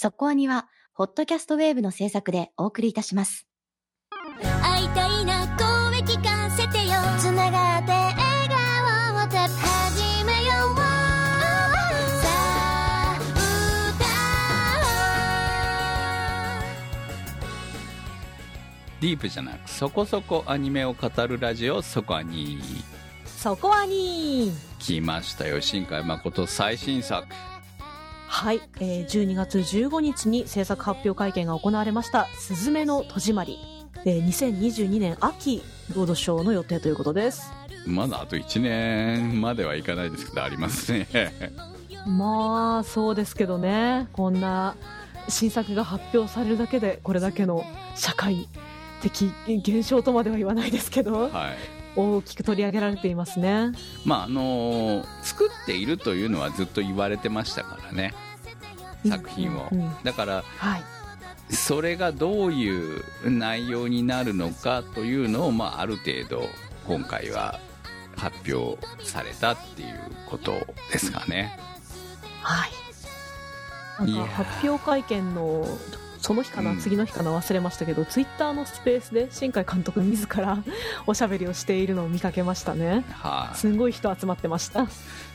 そこアニは、ホットキャストウェーブの制作でお送りいたします。会いたいな、声聞かせてよ。つながって笑顔を始めよう。さあ、歌ディープじゃなく、そこそこアニメを語るラジオ、そこアニそこアニ来ましたよ、新海誠最新作。はい、えー、12月15日に制作発表会見が行われました「すずめの戸締まり」えー、2022年秋ロードショーの予定ということです。まだあと1年まではいかないですけどありますね。まあそうですけどね。こんな新作が発表されるだけでこれだけの社会的現象とまでは言わないですけど、はい、大きく取り上げられていますね。まああのー、作っているというのはずっと言われてましたからね作品を、うんうん、だから、はい、それがどういう内容になるのかというのを、まあ、ある程度今回は発表されたっていうことですかね。はい。なんか発表会見のその日かな、うん、次の日かな忘れましたけどツイッターのスペースで新海監督自ら おしゃべりをしているのを見かけましたね、はあ、すごい人集まってました。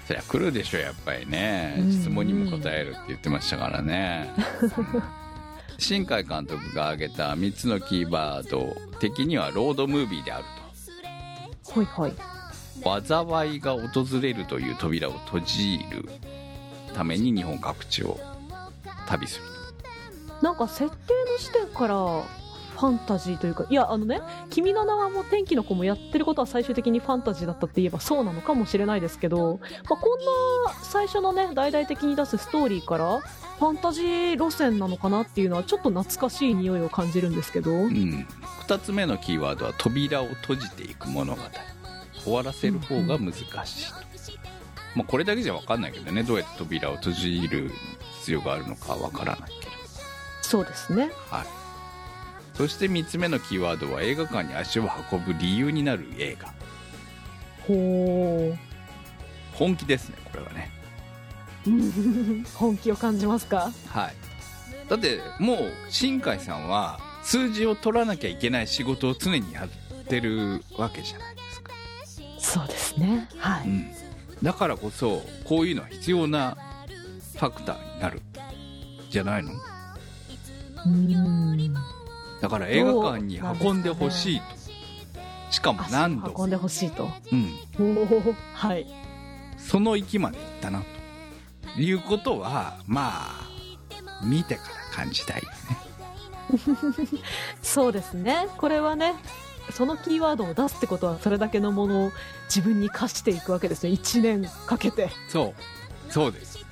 そりゃ来るでしょやっぱりね。質問にも答えるって言ってましたからね。新海監督が挙げた3つのキーワード的にはロードムービーであると。はいはい。災いが訪れるという扉を閉じるために日本各地を旅するなんか設定の視点からファンタジーというかいやあのね「君の名は」も天気の子もやってることは最終的にファンタジーだったって言えばそうなのかもしれないですけど、まあ、こんな最初のね大々的に出すストーリーからファンタジー路線なのかなっていうのはちょっと懐かしい匂いを感じるんですけど、うん、2つ目のキーワードは扉を閉じていく物語。終わらせる方が難しいと、うん、まあ、これだけじゃ分かんないけどねどうやって扉を閉じる必要があるのか分からないけど。そうですね。はい。そして3つ目のキーワードは映画館に足を運ぶ理由になる映画。ほう。本気ですねこれはね。本気を感じますか？はい。だってもう新海さんは数字を取らなきゃいけない仕事を常にやってるわけじゃないですか。そうですね。はい、うん、だからこそこういうのは必要なファクターになる。じゃないの？だから映画館に運んでほしいと、しかも何度。運んでほしいと。うん。はい。その域まで行ったなと。いうことはまあ見てから感じたいよね。そうですね。これはねそのキーワードを出すってことはそれだけのものを自分に課していくわけですよ。1年かけて。そう。そうです。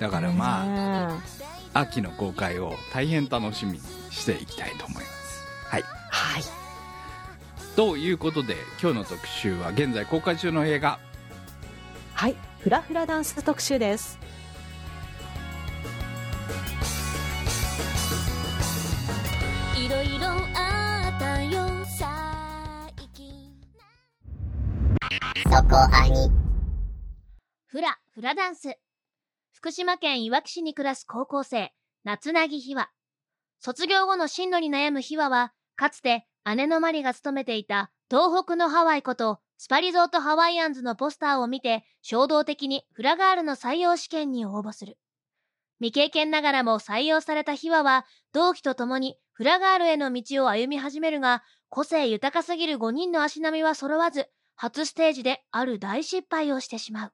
だからまあ秋の公開を大変楽しみにしていきたいと思います。はい。はい。ということで、今日の特集は現在公開中の映画。はい。フラフラダンス特集です。いろいろあったよ、最近。そこアニ。フラ、フラダンス。福島県いわき市に暮らす高校生、夏なぎひわ。卒業後の進路に悩むひわは、かつて姉のマリが勤めていた東北のハワイことスパリゾートハワイアンズのポスターを見て衝動的にフラガールの採用試験に応募する。未経験ながらも採用されたひわは同期と共にフラガールへの道を歩み始めるが個性豊かすぎる5人の足並みは揃わず初ステージである大失敗をしてしまう。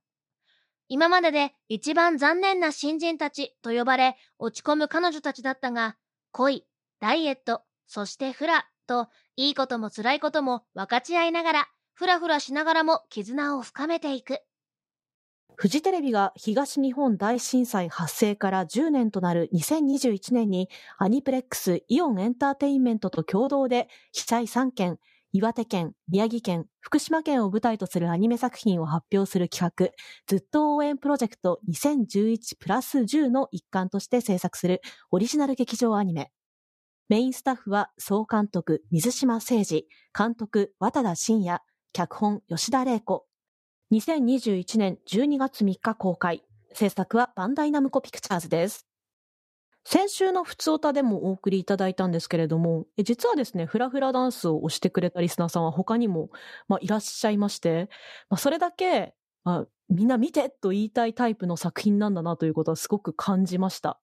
今までで一番残念な新人たちと呼ばれ落ち込む彼女たちだったが、恋、ダイエット、そしてフラといいことも辛いことも分かち合いながら、ふらふらしながらも絆を深めていく。フジテレビが東日本大震災発生から10年となる2021年にアニプレックスイオンエンターテインメントと共同で被災3県岩手県、宮城県、福島県を舞台とするアニメ作品を発表する企画、ずっと応援プロジェクト2011プラス10の一環として制作するオリジナル劇場アニメ。メインスタッフは総監督水島誠二、監督渡田信也、脚本吉田玲子。2021年12月3日公開。制作はバンダイナムコピクチャーズです。先週のふつおたでもお送りいただいたんですけれども、実はですね、フラフラダンスを押してくれたリスナーさんは他にも、まあ、いらっしゃいまして、まあ、それだけ、まあ、みんな見てと言いたいタイプの作品なんだなということはすごく感じました。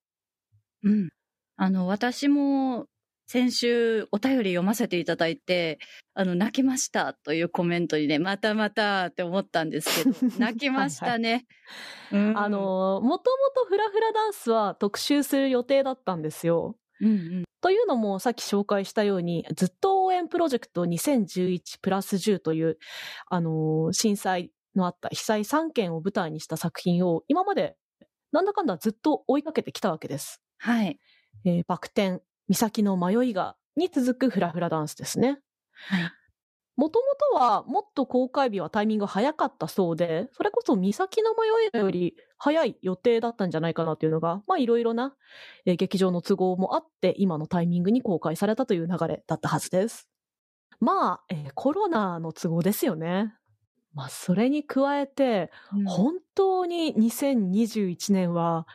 うん。あの、私も先週お便り読ませていただいて、あの、泣きましたというコメントにね、またまたって思ったんですけど、泣きましたね。はいはいうん、あの、もともとフラフラダンスは特集する予定だったんですよ。うんうん、というのも、さっき紹介したように、ずっと応援プロジェクト2011プラス10という、あの震災のあった被災3県を舞台にした作品を、今まで、なんだかんだずっと追いかけてきたわけです。はい。えー、バク転、岬の迷いがに続くフラフラダンスですね。はい。もともとはもっと公開日はタイミングが早かったそうで、それこそ岬の迷いより早い予定だったんじゃないかなというのが、まあいろいろな、えー、劇場の都合もあって、今のタイミングに公開されたという流れだったはずです。まあ、えー、コロナの都合ですよね。まあそれに加えて、うん、本当に2021年は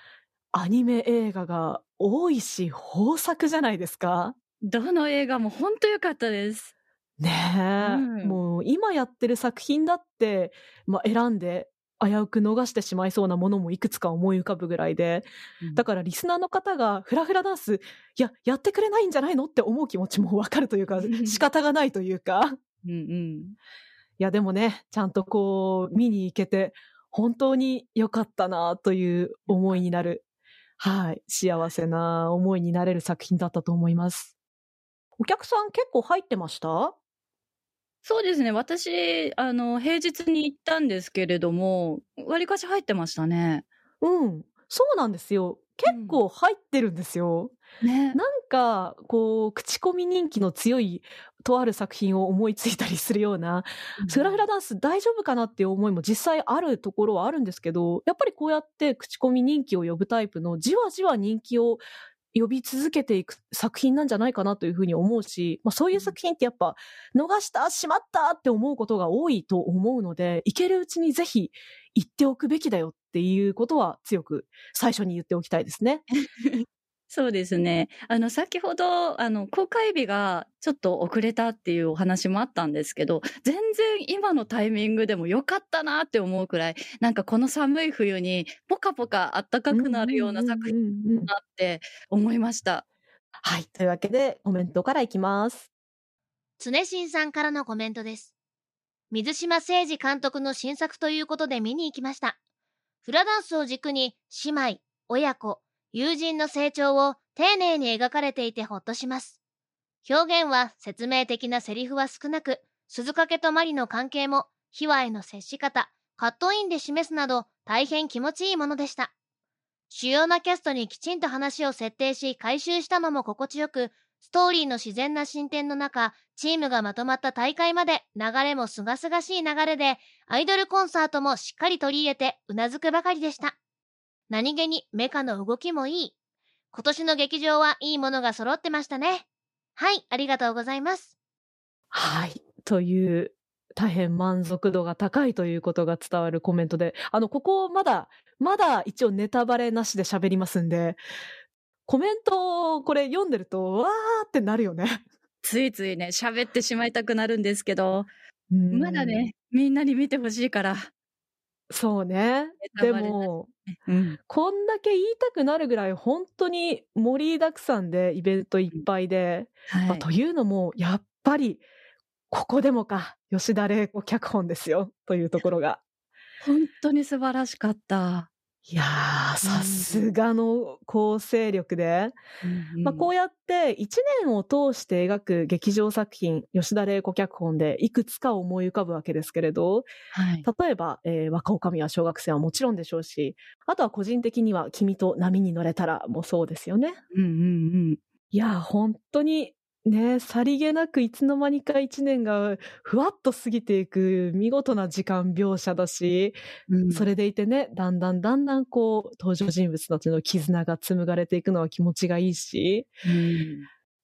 アニメ映画が多いし、豊作じゃないですか？どの映画も本当良かったです。ねえ、うん、もう今やってる作品だって、まあ、選んで危うく逃してしまいそうなものもいくつか思い浮かぶぐらいで、うん、だからリスナーの方がフラフラダンス、いや、やってくれないんじゃないのって思う気持ちもわかるというか、仕方がないというか。うんうん。いや、でもね、ちゃんとこう、見に行けて、本当に良かったなという思いになるはい、幸せな思いになれる作品だったと思います。お客さん結構入ってました？そうですね。私、あの、平日に行ったんですけれども、わりかし入ってましたね。うん。そうなんですよ。結構入ってるんですよ。うん、ね。なんか、こう、口コミ人気の強いとある作品を思いついたりするような、スラフラダンス大丈夫かなっていう思いも実際あるところはあるんですけど、やっぱりこうやって口コミ人気を呼ぶタイプのじわじわ人気を呼び続けていく作品なんじゃないかなというふうに思うし、まあそういう作品ってやっぱ逃したしまったって思うことが多いと思うので、行けるうちにぜひ行っておくべきだよっていうことは強く最初に言っておきたいですね。そうですね。あの、先ほど、あの、公開日がちょっと遅れたっていうお話もあったんですけど、全然今のタイミングでも良かったなって思うくらい、なんかこの寒い冬にポカポカ暖かくなるような作品だなって思いました。はい。というわけで、コメントからいきます。常新さんからのコメントです。水島誠二監督の新作ということで見に行きました。フラダンスを軸に、姉妹、親子、友人の成長を丁寧に描かれていてほっとします。表現は説明的なセリフは少なく、鈴掛とマリの関係も、秘話への接し方、カットインで示すなど、大変気持ちいいものでした。主要なキャストにきちんと話を設定し回収したのも心地よく、ストーリーの自然な進展の中、チームがまとまった大会まで流れもすがすがしい流れで、アイドルコンサートもしっかり取り入れてうなずくばかりでした。何気にメカの動きもいい。今年の劇場はいいものが揃ってましたね。はい、ありがとうございます。はい、という大変満足度が高いということが伝わるコメントで、あの、ここまだ、まだ一応ネタバレなしで喋りますんで、コメントこれ読んでると、わーってなるよね。ついついね、喋ってしまいたくなるんですけど、まだね、みんなに見てほしいから。そうね。でも、うん、こんだけ言いたくなるぐらい本当に盛りだくさんでイベントいっぱいで、はい、まあ、というのもやっぱりここでもか吉田玲子脚本ですよ。というところが。本当に素晴らしかったいやー、さすがの構成力で、うんまあ、こうやって一年を通して描く劇場作品、吉田玲子脚本でいくつか思い浮かぶわけですけれど、はい、例えば、えー、若女将は小学生はもちろんでしょうし、あとは個人的には君と波に乗れたらもそうですよね。うんうんうん、いや、本当にね、さりげなくいつの間にか一年がふわっと過ぎていく見事な時間描写だし、うん、それでいてね、だんだんだんだんこう、登場人物たちの絆が紡がれていくのは気持ちがいいし、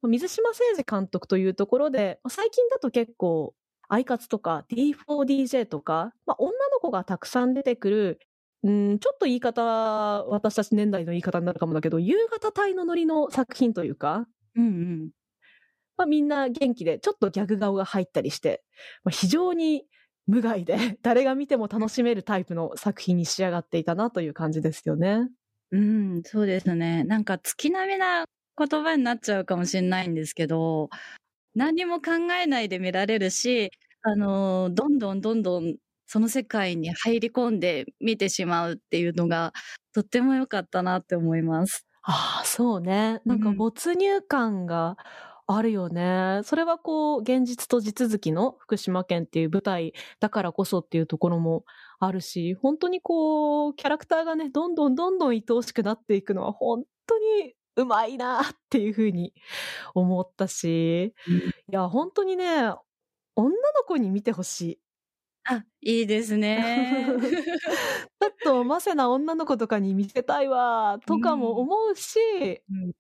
うん、水島誠二監督というところで、最近だと結構、アイカツとか D4DJ とか、まあ、女の子がたくさん出てくるうん、ちょっと言い方、私たち年代の言い方になるかもだけど、夕方帯のノリの作品というか、うんうん。まあみんな元気で、ちょっとギャグ顔が入ったりして、まあ、非常に無害で、誰が見ても楽しめるタイプの作品に仕上がっていたなという感じですよね。うん、そうですね。なんか月並みな言葉になっちゃうかもしれないんですけど、何も考えないで見られるし、あの、どんどんどんどんその世界に入り込んで見てしまうっていうのが、とっても良かったなって思います。ああ、そうね。なんか没入感があるよね。うん、それはこう、現実と地続きの福島県っていう舞台だからこそっていうところもあるし、本当にこう、キャラクターがね、どんどんどんどん愛おしくなっていくのは本当にうまいなっていうふうに思ったし、うん、いや、本当にね、女の子に見てほしい。あ、いいですね。ちょっとませな女の子とかに見せたいわ、とかも思うし、うん、一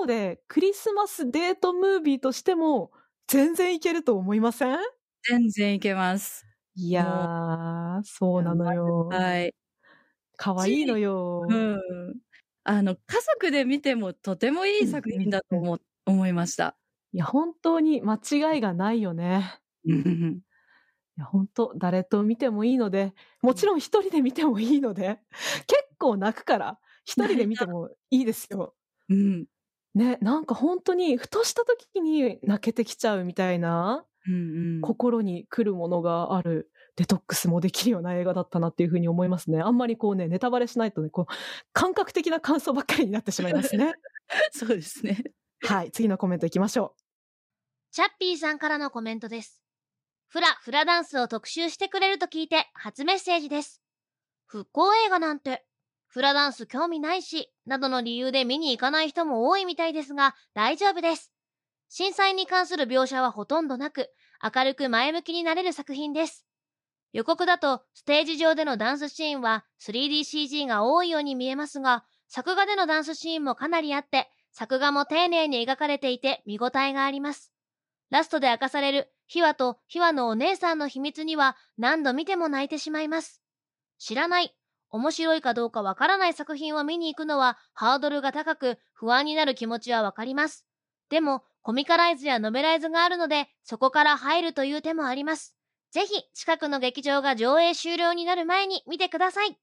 方でクリスマスデートムービーとしても全然いけると思いません？全然いけます。いやー、そうなのよ。はい。可愛いのよ。うん。あの、家族で見てもとてもいい作品だと思,、う思いました。いや、本当に間違いがないよね。いや、本当誰と見てもいいので、もちろん一人で見てもいいので、結構泣くから、一人で見てもいいですよ。うん。ね、なんか本当に、ふとした時に泣けてきちゃうみたいな、うんうん、心に来るものがあるデトックスもできるような映画だったなっていうふうに思いますね。あんまりこうね、ネタバレしないとね、こう、感覚的な感想ばっかりになってしまいますね。そうですね。はい、次のコメントいきましょう。チャッピーさんからのコメントです。フラ、フラダンスを特集してくれると聞いて初メッセージです。復興映画なんて、フラダンス興味ないし、などの理由で見に行かない人も多いみたいですが、大丈夫です。震災に関する描写はほとんどなく、明るく前向きになれる作品です。予告だとステージ上でのダンスシーンは 3DCG が多いように見えますが、作画でのダンスシーンもかなりあって、作画も丁寧に描かれていて見応えがあります。ラストで明かされるヒワとヒワのお姉さんの秘密には何度見ても泣いてしまいます。知らない、面白いかどうかわからない作品を見に行くのはハードルが高く不安になる気持ちはわかります。でも、コミカライズやノベライズがあるので、そこから入るという手もあります。ぜひ、近くの劇場が上映終了になる前に見てください。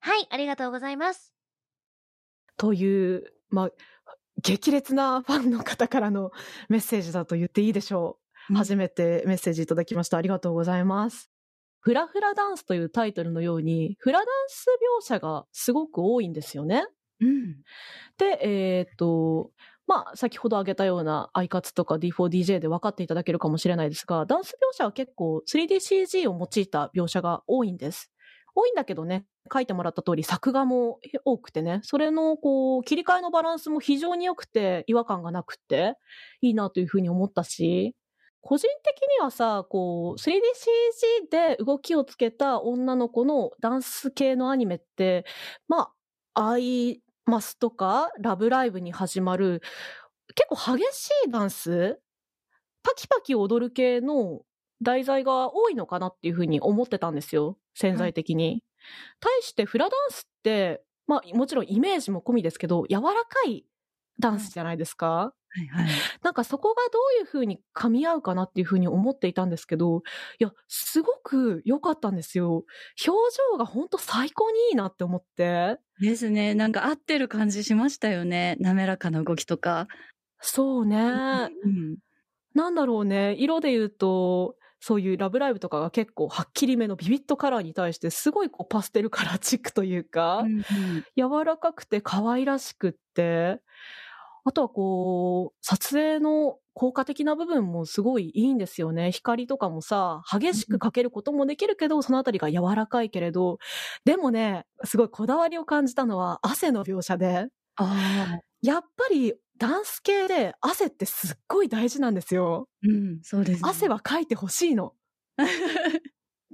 はい、ありがとうございます。という、まあ、激烈なファンの方からのメッセージだと言っていいでしょう。うん、初めてメッセージいただきました。ありがとうございます。フラフラダンスというタイトルのように、フラダンス描写がすごく多いんですよね。うん。で、えっ、と、まあ、先ほど挙げたようなアイカツとか D4DJ で分かっていただけるかもしれないですが、ダンス描写は結構 3DCG を用いた描写が多いんです。多いんだけどね、書いてもらった通り作画も多くてね、それのこう、切り替えのバランスも非常に良くて違和感がなくていいなというふうに思ったし、個人的にはさ、こう、3DCG で動きをつけた女の子のダンス系のアニメって、まあ、愛マスとか、ラブライブに始まる、結構激しいダンス？パキパキ踊る系の題材が多いのかなっていうふうに思ってたんですよ。潜在的に。うん、対してフラダンスって、まあもちろんイメージも込みですけど、柔らかいダンスじゃないですか、はいはい。なんかそこがどういうふうに噛み合うかなっていうふうに思っていたんですけど、いや、すごく良かったんですよ。表情が本当最高にいいなって思って。ですね。なんか合ってる感じしましたよね。滑らかな動きとか。そうね。うん、なんだろうね。色で言うと、そういうラブライブとかが結構はっきりめのビビットカラーに対してすごいこうパステルカラーチックというか、うんうん、柔らかくて可愛らしくって、あとはこう、撮影の効果的な部分もすごいいいんですよね。光とかもさ、激しくかけることもできるけど、そのあたりが柔らかいけれど、でもね、すごいこだわりを感じたのは汗の描写で。やっぱりダンス系で汗ってすっごい大事なんですよ。うん、そうです、ね、汗はかいてほしいの。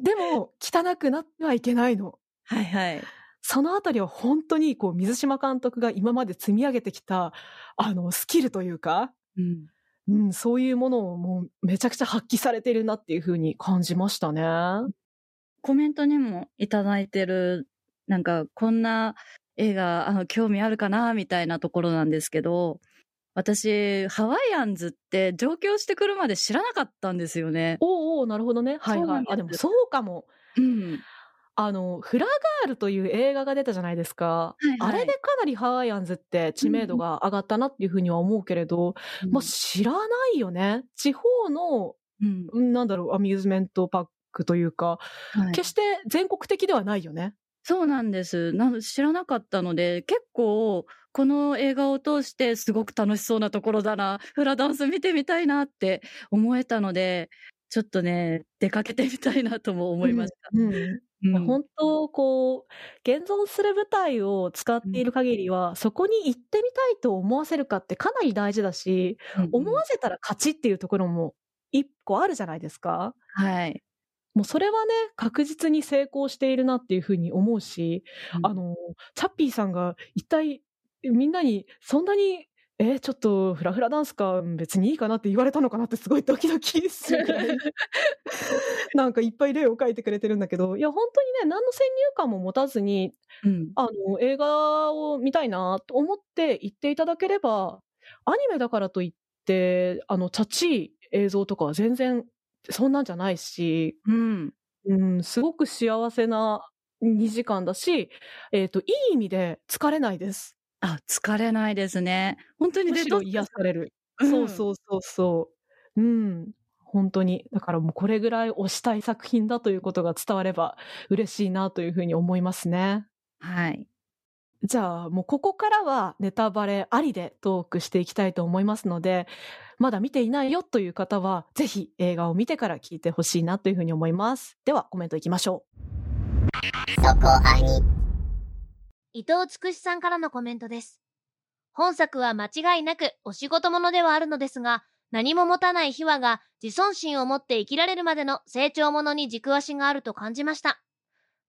でも、汚くなってはいけないの。はいはい。そのあたりは本当にこう水島監督が今まで積み上げてきたあのスキルというか、うん、うん、そういうものをもうめちゃくちゃ発揮されてるなっていうふうに感じましたね。コメントにもいただいてるなんかこんな映画、あの、興味あるかな、みたいなところなんですけど、私、ハワイアンズって上京してくるまで知らなかったんですよね。おおなるほどね。はいはい。あ、でもそうかも。うん。あの、フラガールという映画が出たじゃないですか。はいはい、あれでかなりハワイアンズって知名度が上がったなっていうふうには思うけれど、うん、まあ知らないよね。地方の、うん、なんだろう、アミューズメントパックというか、はい、決して全国的ではないよね。そうなんです。な知らなかったので、結構、この映画を通してすごく楽しそうなところだな、フラダンス見てみたいなって思えたので、ちょっとね、出かけてみたいなとも思いました。うん、うんうん、本当、こう、現存する舞台を使っている限りは、うん、そこに行ってみたいと思わせるかってかなり大事だし、うん思わせたら勝ちっていうところも一個あるじゃないですか。はい。もうそれはね、確実に成功しているなっていうふうに思うし、うん、あの、チャッピーさんが一体みんなにそんなにえー、ちょっとフラフラダンスか別にいいかなって言われたのかなってすごいドキドキする なんかいっぱい例を書いてくれてるんだけどいや本当にね何の先入観も持たずに、うん、あの映画を見たいなと思って言っていただければアニメだからといってあのチャチい映像とかは全然そんなんじゃないし、うん、うん、すごく幸せな2時間だし、えっ、ー、といい意味で疲れないです。あ、疲れないですね。本当にむしろ癒される。うん、そうそうそうそう。うん。本当に。だからもうこれぐらい推したい作品だということが伝われば嬉しいなというふうに思いますね。はい。じゃあもうここからはネタバレありでトークしていきたいと思いますので、まだ見ていないよという方は、ぜひ映画を見てから聞いてほしいなというふうに思います。ではコメントいきましょう。そこアニ。伊藤つくしさんからのコメントです。本作は間違いなくお仕事者ではあるのですが、何も持たない秘話が自尊心を持って生きられるまでの成長者に軸足があると感じました。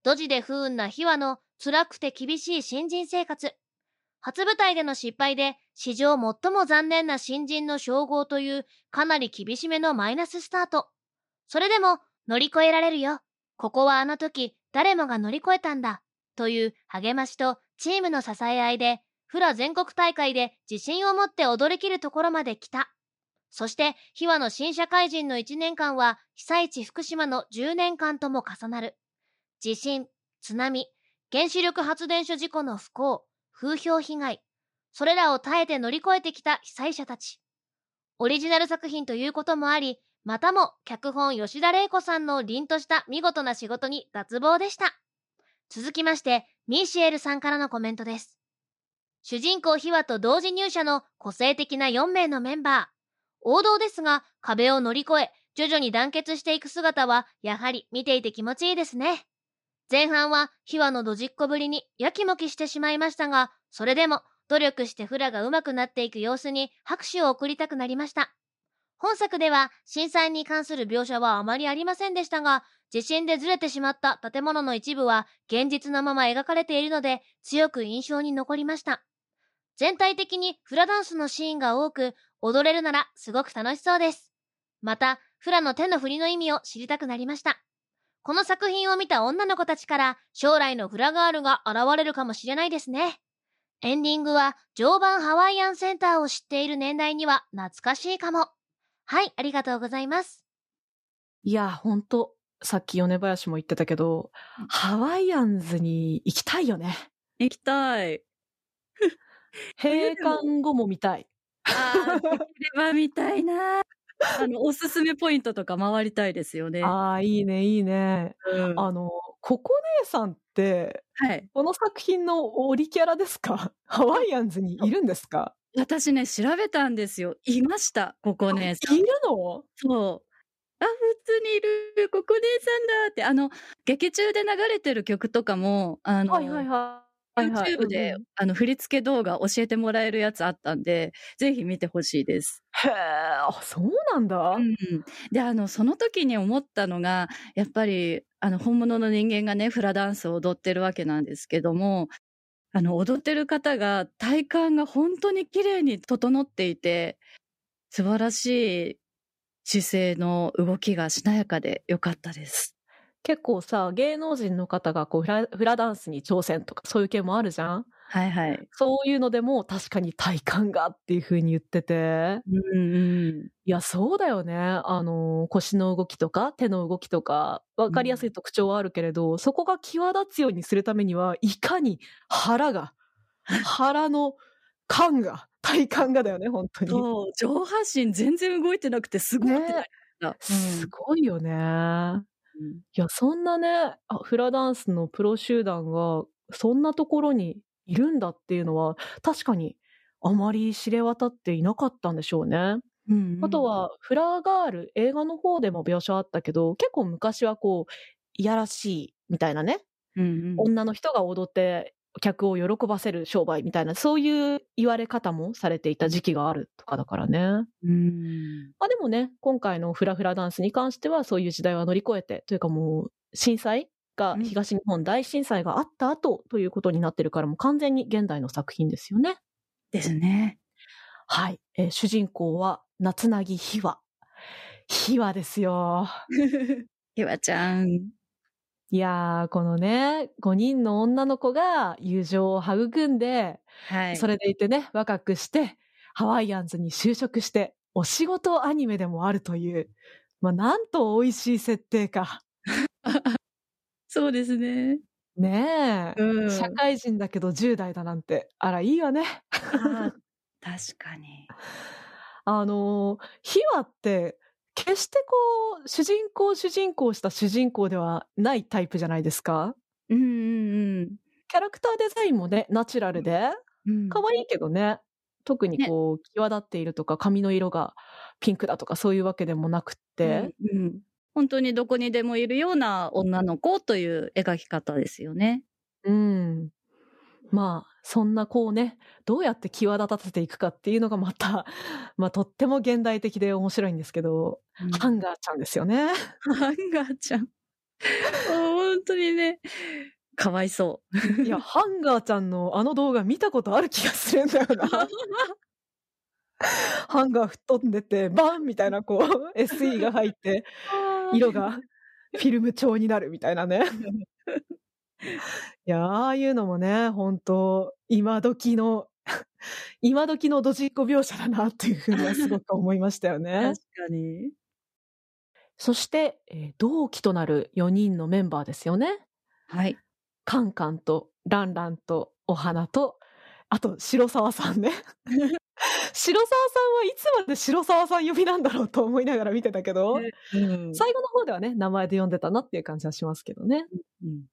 ドジで不運な秘話の辛くて厳しい新人生活。初舞台での失敗で史上最も残念な新人の称号というかなり厳しめのマイナススタート。それでも乗り越えられるよ。ここはあの時誰もが乗り越えたんだ。という励ましとチームの支え合いで、フラ全国大会で自信を持って踊りきるところまで来た。そして、秘話の新社会人の1年間は、被災地福島の10年間とも重なる。地震、津波、原子力発電所事故の不幸、風評被害、それらを耐えて乗り越えてきた被災者たち。オリジナル作品ということもあり、またも脚本吉田玲子さんの凛とした見事な仕事に脱帽でした。続きまして、ミーシエルさんからのコメントです。主人公秘話と同時入社の個性的な4名のメンバー。王道ですが、壁を乗り越え、徐々に団結していく姿は、やはり見ていて気持ちいいですね。前半は、秘話のドジっ子ぶりにやきもきしてしまいましたが、それでも、努力してフラが上手くなっていく様子に拍手を送りたくなりました。本作では震災に関する描写はあまりありませんでしたが、地震でずれてしまった建物の一部は現実のまま描かれているので強く印象に残りました。全体的にフラダンスのシーンが多く、踊れるならすごく楽しそうです。また、フラの手の振りの意味を知りたくなりました。この作品を見た女の子たちから将来のフラガールが現れるかもしれないですね。エンディングは常磐ハワイアンセンターを知っている年代には懐かしいかも。はい、ありがとうございます。いや、ほんと、さっき米林も言ってたけど、ハワイアンズに行きたいよね。行きたい。閉館後も見たい。ああ、できれば見たいな。あの、おすすめポイントとか回りたいですよね。ああ、いいね、いいね。うん、あの、ココ姉さんって、はい、この作品のオリキャラですか？ハワイアンズにいるんですか？私ね、調べたんですよ。いました、ココ姉さん。いるの？そう。あ、普通にいる、ココ姉さんだって、あの、劇中で流れてる曲とかも、あの、はいはいはい。YouTube で、うんうん、あの振り付け動画教えてもらえるやつあったんで、ぜひ見てほしいです。へえ、そうなんだ。うん。で、あの、その時に思ったのが、やっぱり、あの、本物の人間がね、フラダンスを踊ってるわけなんですけども、あの、踊ってる方が体幹が本当に綺麗に整っていて、素晴らしい姿勢の動きがしなやかで良かったです。結構さ、芸能人の方がこうフラ、フラダンスに挑戦とかそういう系もあるじゃん？はいはい。そういうのでも確かに体感がっていう風に言ってて。うんうん。いや、そうだよね。あの、腰の動きとか手の動きとか、わかりやすい特徴はあるけれど、そこが際立つようにするためには、いかに腹が、腹の感が、体感がだよね、本当に。そう、上半身全然動いてなくてすごいねった。すごいよね。うんいや、そんなね、あフラダンスのプロ集団が、そんなところにいるんだっていうのは、確かにあまり知れ渡っていなかったんでしょうね。うんあと、は、フラガール、映画の方でも描写あったけど、結構昔はこう、いやらしいみたいなね、うんうん女の人が踊って客を喜ばせる商売みたいな、そういう言われ方もされていた時期があるとかだからね。うんまあでもね、今回のフラフラダンスに関してはそういう時代は乗り越えて、というかもう震災が、うん東日本大震災があった後ということになってるからもう完全に現代の作品ですよね。ですね。はい。えー主人公は夏なぎひわ。ひわですよ。ひわちゃん。いやー、このね、5人の女の子が友情を育んで、はい。それでいてね、若くして、ハワイアンズに就職して、お仕事アニメでもあるという、まあ、なんと美味しい設定か。そうですね。ねえ、うん。社会人だけど10代だなんて、あら、いいわね。あー 確かに。あのー、ヒワって、決してこう、主人公主人公した主人公ではないタイプじゃないですか？うんうんキャラクターデザインもね、ナチュラルで、うん。可愛いけどね、特にこう、際立っているとか、髪の色がピンクだとか、そういうわけでもなくって、うんうん本当にどこにでもいるような女の子という描き方ですよね。うん。まあ、そんなこうね、どうやって際立たせていくかっていうのがまた、まあ、とっても現代的で面白いんですけど、ハンガーちゃんですよね。ハンガーちゃん。本当にね、かわいそいや、ハンガーちゃんのあの動画見たことある気がするんだよな。ハンガー吹っ飛んでて、バンみたいなこう、SE が入って、う。色がフィルム調になるみたいなね。いや、ああいうのもね、本当今時の、今時のドジっ子描写だなっていうふうにはすごく思いましたよね 確。かに。そして、えー同期となる4人のメンバーですよね。はい。カンカンとランランとお花と、あと白沢さんね。白沢さんはいつまで白沢さん呼びなんだろうと思いながら見てたけど、うん最後の方ではね、名前で呼んでたなっていう感じはしますけどね。うん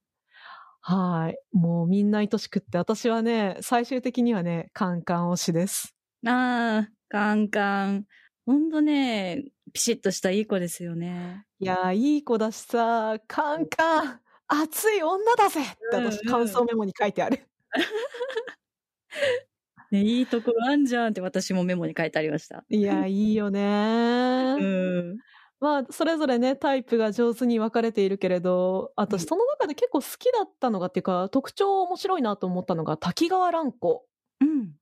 はい。もうみんな愛しくって、私はね、最終的にはね、カンカン推しです。ああ、カンカン。ほんとね、ピシッとしたいい子ですよね。いやー、いい子だしさ、カンカン、熱い女だぜって私、感想メモに書いてある。ね、いいところあんじゃんって私もメモに書いてありました。いやー、いいよねー。うん。まあ、それぞれね、タイプが上手に分かれているけれど、うん私、その中で結構好きだったのが、っていうか、特徴面白いなと思ったのが、滝川蘭子。うん。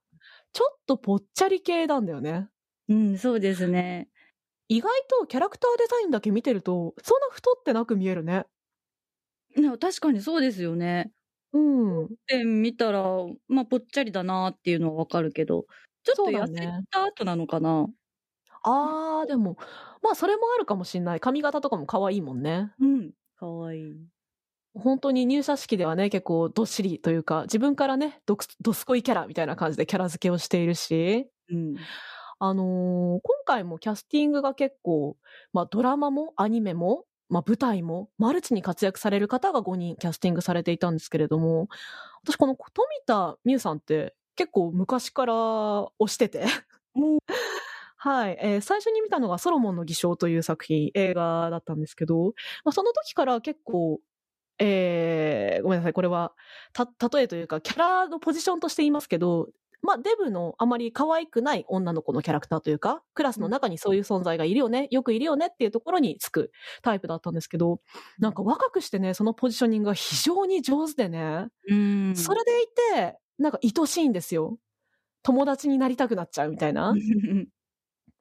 ちょっとぽっちゃり系なんだよね。うん、そうですね。意外とキャラクターデザインだけ見てると、そんな太ってなく見えるね。ね確かにそうですよね。うん。で、見たら、まあ、ぽっちゃりだなっていうのはわかるけど、ちょっと痩せねた後なのかな？あー、でも、まあ、それもあるかもしんない。髪型とかも可愛いもんね。うん。かわいい。本当に入社式ではね、結構どっしりというか、自分からね、どくどすこいキャラみたいな感じでキャラ付けをしているし、うん。あのー今回もキャスティングが結構、まあドラマもアニメも、まあ舞台も、マルチに活躍される方が5人キャスティングされていたんですけれども、私この富田美優さんって結構昔から推してて、はい、えー最初に見たのがソロモンの偽証という作品、映画だったんですけど、まあ、その時から結構、えーごめんなさい、これは、た、例えというか、キャラのポジションとして言いますけど、まあ、デブのあまり可愛くない女の子のキャラクターというか、クラスの中にそういう存在がいるよね、よくいるよねっていうところにつくタイプだったんですけど、なんか若くしてね、そのポジショニングが非常に上手でね、うん。それでいて、なんか愛しいんですよ。友達になりたくなっちゃうみたいな。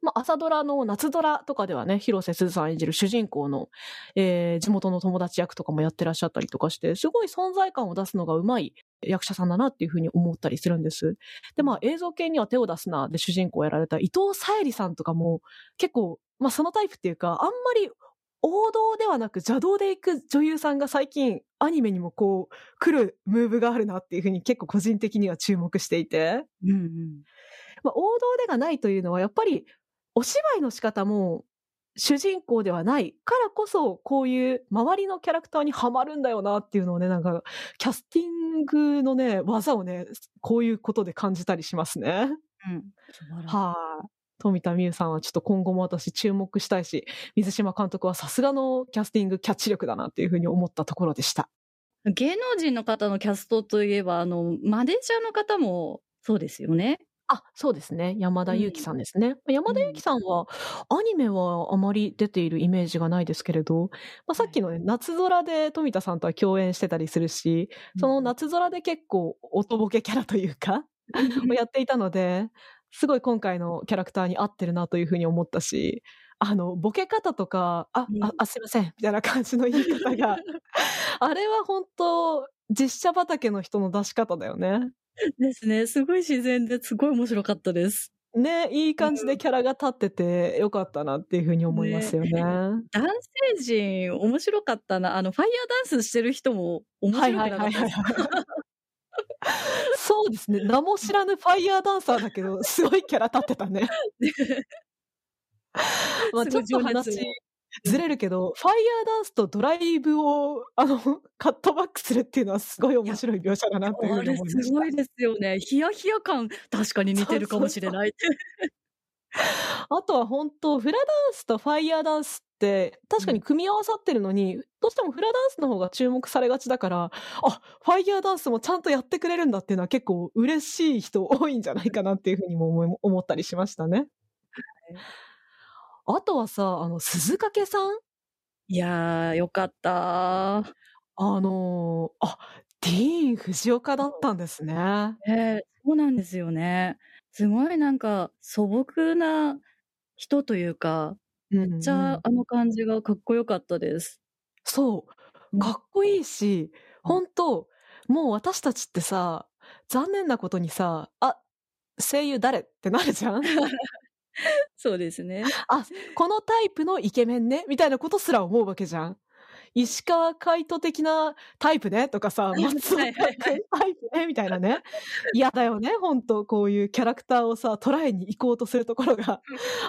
まあ、朝ドラの夏ドラとかではね、広瀬すずさん演じる主人公の、えー、地元の友達役とかもやってらっしゃったりとかして、すごい存在感を出すのがうまい役者さんだなっていうふうに思ったりするんです。で、まあ、映像系には手を出すなで主人公をやられた伊藤沙莉さんとかも結構、まあ、そのタイプっていうか、あんまり王道ではなく邪道で行く女優さんが最近アニメにもこう来るムーブがあるなっていうふうに結構個人的には注目していて。うんうんまあ、王道でがないというのはやっぱりお芝居の仕方も主人公ではないからこそこういう周りのキャラクターにはまるんだよなっていうのをねなんかキャスティングのね技をねこういうことで感じたりしますね。うん、はい、富田美優さんはちょっと今後も私注目したいし、水島監督はさすがのキャスティングキャッチ力だなっていうふうに思ったところでした。芸能人の方のキャストといえば、あの、マネージャーの方もそうですよね。あ、そうですね。山田裕貴さんですね。うん、山田裕貴さんは、アニメはあまり出ているイメージがないですけれど、まあ、さっきのね、夏空で富田さんとは共演してたりするし、その夏空で結構、おとぼけキャラというか、をやっていたので、すごい今回のキャラクターに合ってるなというふうに思ったし、あの、ボケ方とか、あ、うん、あ、あすいません、みたいな感じの言い方が、あれは本当実写畑の人の出し方だよね。ですね。すごい自然ですごい面白かったです。ね、いい感じでキャラが立っててよかったなっていうふうに思いますよね。ね男性陣面白かったな。あの、ファイヤーダンスしてる人も面白かったです。そうですね。名も知らぬファイヤーダンサーだけど、すごいキャラ立ってたね。まあちょっと話ずれるけど、ファイヤーダンスとドライブを、あの、カットバックするっていうのはすごい面白い描写だなっていうふうに思いました。すごいですよね。ヒヤヒヤ感、確かに似てるかもしれない。あとは本当、フラダンスとファイヤーダンスって確かに組み合わさってるのに、うん、どうしてもフラダンスの方が注目されがちだから、あ、ファイヤーダンスもちゃんとやってくれるんだっていうのは結構嬉しい人多いんじゃないかなっていうふうにも思思ったりしましたね。あとはさ、あの、鈴掛さん？いやー、よかった。あのー、あ、ディーン・藤岡だったんですね。えー、そうなんですよね。すごいなんか素朴な人というか、めっちゃあの感じがかっこよかったです。そう。かっこいいし、本当もう私たちってさ、残念なことにさ、あ、声優誰？ってなるじゃん そうですね。あ、このタイプのイケメンね、みたいなことすら思うわけじゃん。石川海人的なタイプねとかさ、松尾タイプねみたいなね。嫌だよね、本当こういうキャラクターをさ、捉えに行こうとするところが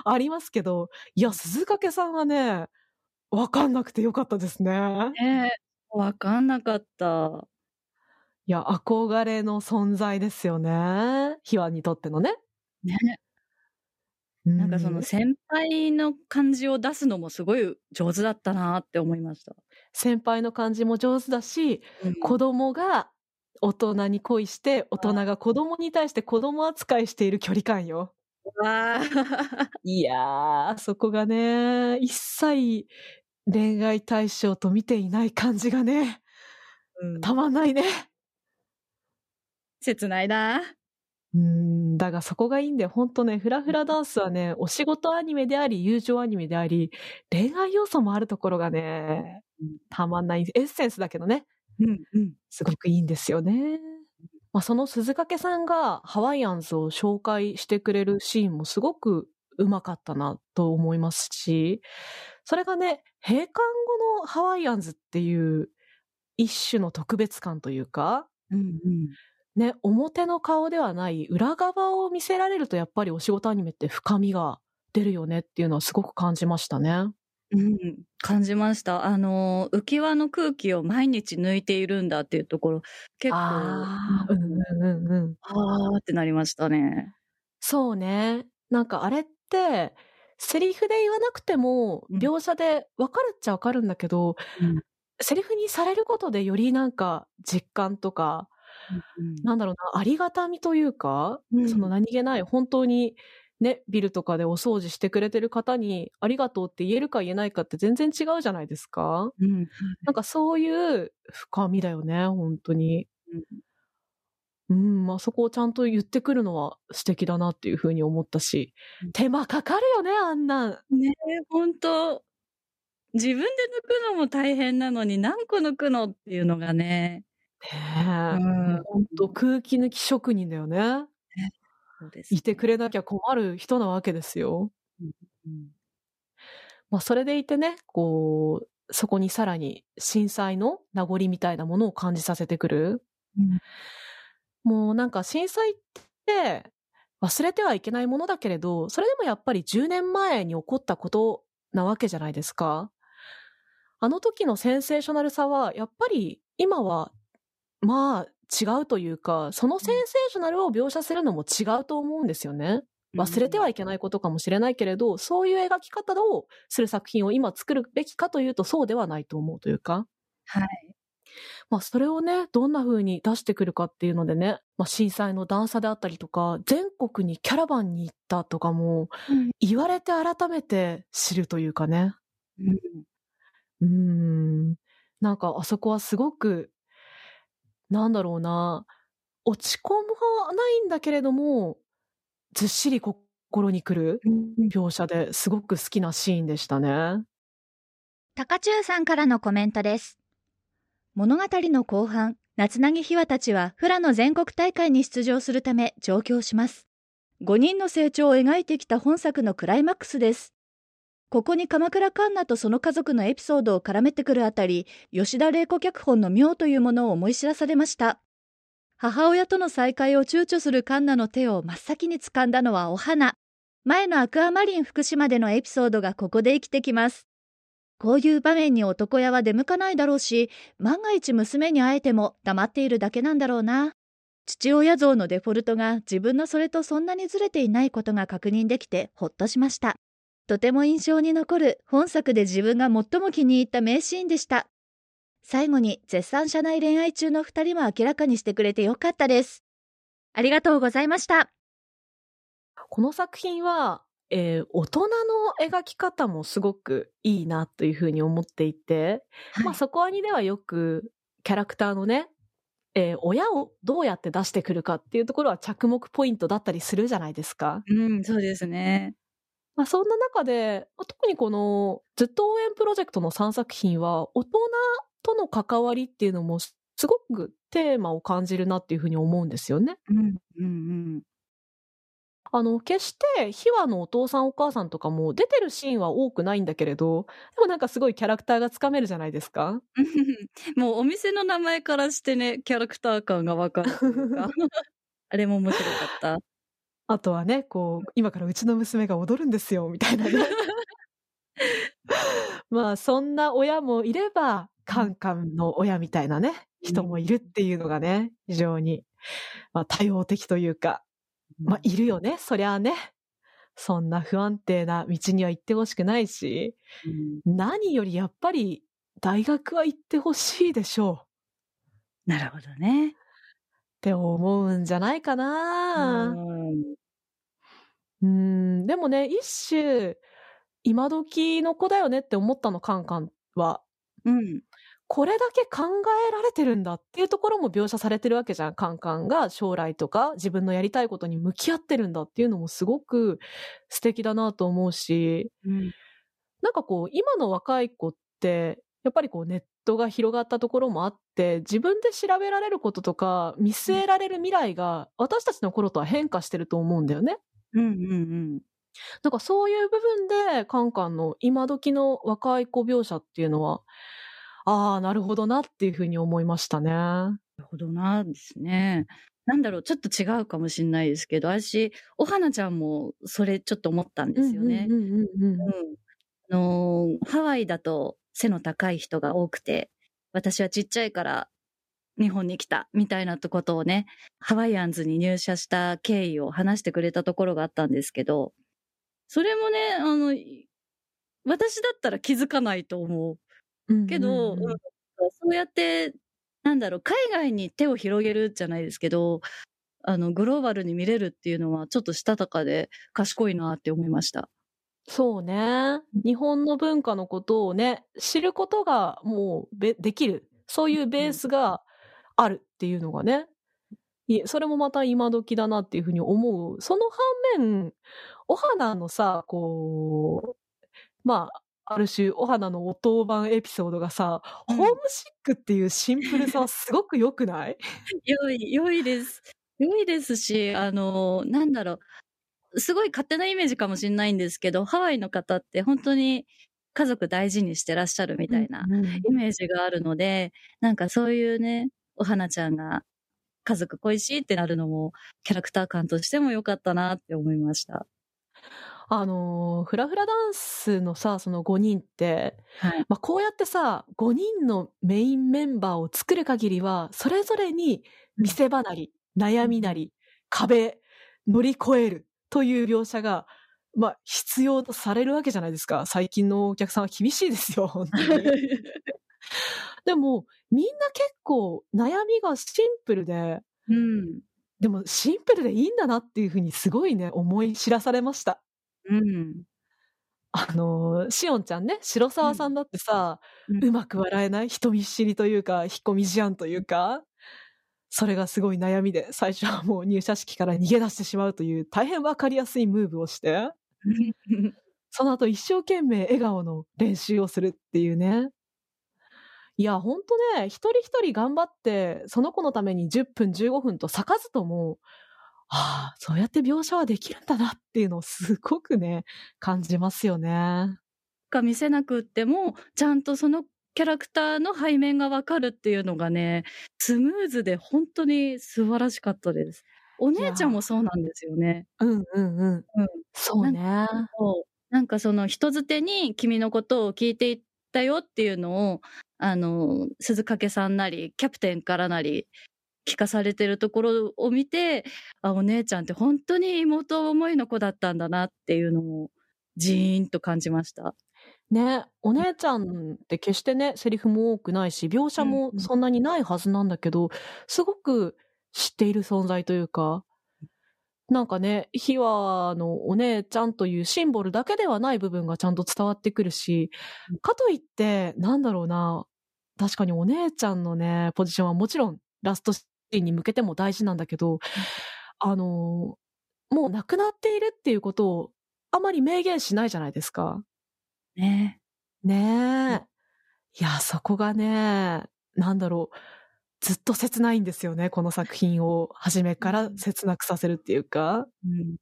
ありますけど、いや、鈴掛さんはね、わかんなくてよかったですね。ねわかんなかった。いや、憧れの存在ですよね。秘話にとってのね。ね。なんかその先輩の感じを出すのもすごい上手だったなって思いました。先輩の感じも上手だし、うん、子供が大人に恋して、大人が子供に対して子供扱いしている距離感よ。わいやー、そこがね、一切恋愛対象と見ていない感じがね、うん、たまんないね。切ないな。うん、だがそこがいいんだよ。ほんとね、フラフラダンスはね、お仕事アニメであり、友情アニメであり、恋愛要素もあるところがね、たまんない。エッセンスだけどね。うんうん。すごくいいんですよね。まあ、その鈴掛さんがハワイアンズを紹介してくれるシーンもすごくうまかったなと思いますし、それがね、閉館後のハワイアンズっていう一種の特別感というか、うんうん、ね、表の顔ではない裏側を見せられるとやっぱりお仕事アニメって深みが出るよねっていうのはすごく感じましたね。うん、感じました。あの、浮き輪の空気を毎日抜いているんだっていうところ、結構、あー、うんうんうん、あーってなりましたね。そうね。なんかあれって、セリフで言わなくても、描写でわかるっちゃわかるんだけど、うん、セリフにされることでよりなんか実感とか、うん、なんだろうな、ありがたみというか、うん、その何気ない、本当に、ね、ビルとかでお掃除してくれてる方にありがとうって言えるか言えないかって全然違うじゃないですか。うん、なんかそういう深みだよね、本当に。うん、まあそこをちゃんと言ってくるのは素敵だなっていうふうに思ったし、手間かかるよね、あんなん。ねえ、ほんと。自分で抜くのも大変なのに何個抜くのっていうのがね。ねえ、ほんと空気抜き職人だよね。ねそうです、ね、いてくれなきゃ困る人なわけですよ。うんうん、まあそれでいてね、こう、そこにさらに震災の名残みたいなものを感じさせてくる。うんもうなんか震災って忘れてはいけないものだけれど、それでもやっぱり10年前に起こったことなわけじゃないですか。あの時のセンセーショナルさは、やっぱり今は、まあ違うというか、そのセンセーショナルを描写するのも違うと思うんですよね。忘れてはいけないことかもしれないけれど、そういう描き方をする作品を今作るべきかというとそうではないと思うというか。はい。まあそれをね、どんな風に出してくるかっていうのでね、まあ震災の段差であったりとか、全国にキャラバンに行ったとかも、言われて改めて知るというかね。うん。うんなんかあそこはすごく、なんだろうな、落ち込むはないんだけれども、ずっしり心にくる描写ですごく好きなシーンでしたね。高中さんからのコメントです。物語の後半、夏凪ひわたちはフラの全国大会に出場するため上京します。5人の成長を描いてきた本作のクライマックスです。ここに鎌倉環奈とその家族のエピソードを絡めてくるあたり、吉田玲子脚本の妙というものを思い知らされました。母親との再会を躊躇する環奈の手を真っ先に掴んだのはお花。前のアクアマリン福島でのエピソードがここで生きてきます。こういう場面に男屋は出向かないだろうし、万が一娘に会えても黙っているだけなんだろうな。父親像のデフォルトが自分のそれとそんなにずれていないことが確認できてほっとしました。とても印象に残る本作で自分が最も気に入った名シーンでした。最後に絶賛社内恋愛中の二人も明らかにしてくれてよかったです。ありがとうございました。この作品はえー、大人の描き方もすごくいいなというふうに思っていて、はい、まあそこにではよくキャラクターのね、えー、親をどうやって出してくるかっていうところは着目ポイントだったりするじゃないですか。うん、そうですね。まあそんな中で、特にこのずっと応援プロジェクトの3作品は大人との関わりっていうのもすごくテーマを感じるなっていうふうに思うんですよね。うん、うん、うん。あの、決して、秘話のお父さんお母さんとかも出てるシーンは多くないんだけれど、でもなんかすごいキャラクターがつかめるじゃないですか。もうお店の名前からしてね、キャラクター感がわかる あれも面白かった。あとはね、こう、今からうちの娘が踊るんですよ、みたいなね。まあ、そんな親もいれば、カンカンの親みたいなね、人もいるっていうのがね、非常に、まあ、多様的というか、まあ、いるよね。そりゃあね。そんな不安定な道には行ってほしくないし、うん、何よりやっぱり大学は行ってほしいでしょう。なるほどね。って思うんじゃないかな。うん、でもね、一種、今時の子だよねって思ったの、カンカンは。うん。これだけ考えられてるんだっていうところも描写されてるわけじゃん。カンカンが将来とか自分のやりたいことに向き合ってるんだっていうのもすごく素敵だなと思うし、うん、なんかこう、今の若い子って、やっぱりこうネットが広がったところもあって、自分で調べられることとか、見据えられる未来が私たちの頃とは変化してると思うんだよね。うんうんうん。なんかそういう部分で、カンカンの今時の若い子描写っていうのは、ああ、なるほどなっていうふうに思いましたね。なるほどな、ですね。なんだろう、ちょっと違うかもしれないですけど、私、お花ちゃんもそれちょっと思ったんですよね。あのハワイだと背の高い人が多くて、私はちっちゃいから日本に来たみたいなことをね、ハワイアンズに入社した経緯を話してくれたところがあったんですけど、それもね、あの、私だったら気づかないと思う。けど、うんうんうん、そうやって、なんだろう、海外に手を広げるじゃないですけど、あの、グローバルに見れるっていうのは、ちょっとしたたかで賢いなって思いました。そうね。日本の文化のことをね、知ることがもうできる。そういうベースがあるっていうのがね、それもまた今時だなっていうふうに思う。その反面、お花のさ、こう、まあ、ある種、お花のお当番エピソードがさ、うん、ホームシックっていうシンプルさはすごく良くない？良い、良いです。良いですし、あの、なんだろう。すごい勝手なイメージかもしれないんですけど、ハワイの方って本当に家族大事にしてらっしゃるみたいなイメージがあるので、なんかそういうね、お花ちゃんが家族恋しいってなるのも、キャラクター感としても良かったなって思いました。あのフラフラダンスのさ、その5人って、はい、まあ、こうやってさ、5人のメインメンバーを作る限りは、それぞれに見せ場なり、悩みなり、壁、乗り越えるという描写が、まあ、必要とされるわけじゃないですか。最近のお客さんは厳しいですよ、本当に。でも、みんな結構悩みがシンプルで、うん。でもシンプルでいいんだなっていうふうにすごいね、思い知らされました。うん。あのー、しおんちゃんね、白沢さんだってさ、うん、うまく笑えない人見知りというか、引っ込み思案というか、それがすごい悩みで、最初はもう入社式から逃げ出してしまうという大変わかりやすいムーブをして、その後一生懸命笑顔の練習をするっていうね。いや、ほんとね、一人一人頑張って、その子のために10分、15分と咲かずとも、ああ、そうやって描写はできるんだなっていうのをすごくね、感じますよね。が見せなくっても、ちゃんとそのキャラクターの背面がわかるっていうのがね、スムーズで本当に素晴らしかったです。お姉ちゃんもそうなんですよね。うんうんうん。うん、そうね。なんかその人づてに君のことを聞いていったよっていうのを、あの、鈴掛さんなり、キャプテンからなり、聞かされてるところを見て、あ、お姉ちゃんって本当に妹思いの子だったんだなっていうのを、ジーンと感じました。ね、お姉ちゃんって決してね、セリフも多くないし、描写もそんなにないはずなんだけど、すごく知っている存在というか、なんかね、秘話のお姉ちゃんというシンボルだけではない部分がちゃんと伝わってくるし、かといって、なんだろうな、確かにお姉ちゃんのね、ポジションはもちろんラストシーンに向けても大事なんだけど、あの、もう亡くなっているっていうことをあまり明言しないじゃないですか。ねねえ。いや、そこがね、なんだろう。ずっと切ないんですよね、この作品を初めから切なくさせるっていうか。うん、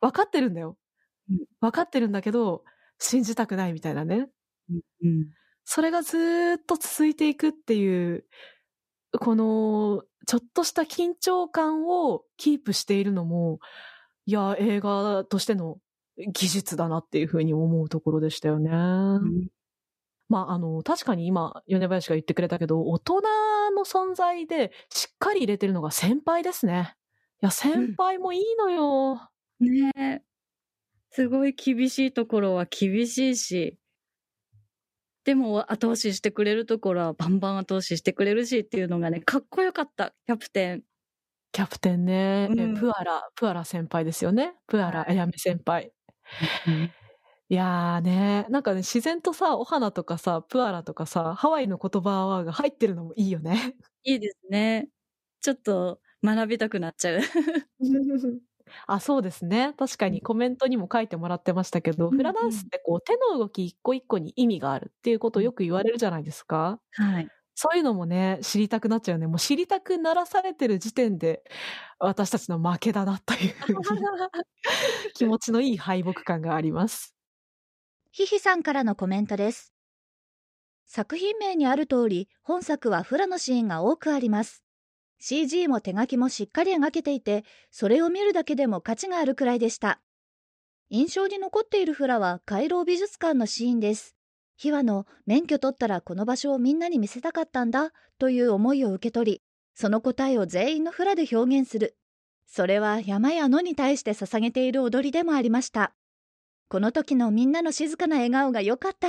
分かってるんだよ。分かってるんだけど、信じたくないみたいなね。うん、それがずっと続いていくっていう、この、ちょっとした緊張感をキープしているのも、いや、映画としての技術だなっていうふうに思うところでしたよね。うんまあ、あの、確かに今、米林が言ってくれたけど、大人の存在でしっかり入れてるのが先輩ですね。いや、先輩もいいのよ。うん、ねえ。すごい厳しいところは厳しいし、でも後押ししてくれるところはバンバン後押ししてくれるしっていうのがね、かっこよかった、キャプテン。キャプテンね、うん、プアラ、プアラ先輩ですよね。プアラ、あやめ先輩。いやーね、なんかね、自然とさ、お花とかさ、プアラとかさ、ハワイの言葉が入ってるのもいいよね。いいですね。ちょっと学びたくなっちゃう。あ、そうですね。確かにコメントにも書いてもらってましたけど、フラダンスってこう手の動き一個一個に意味があるっていうことをよく言われるじゃないですか。はい。そういうのもね、知りたくなっちゃうね。もう知りたくならされてる時点で、私たちの負けだなという 気持ちのいい敗北感があります。ひひさんからのコメントです。作品名にある通り、本作はフラのシーンが多くあります。CG も手書きもしっかり描けていて、それを見るだけでも価値があるくらいでした。印象に残っているフラは回廊美術館のシーンです。秘話の免許取ったらこの場所をみんなに見せたかったんだという思いを受け取り、その答えを全員のフラで表現する。それは山や野に対して捧げている踊りでもありました。この時のみんなの静かな笑顔が良かった。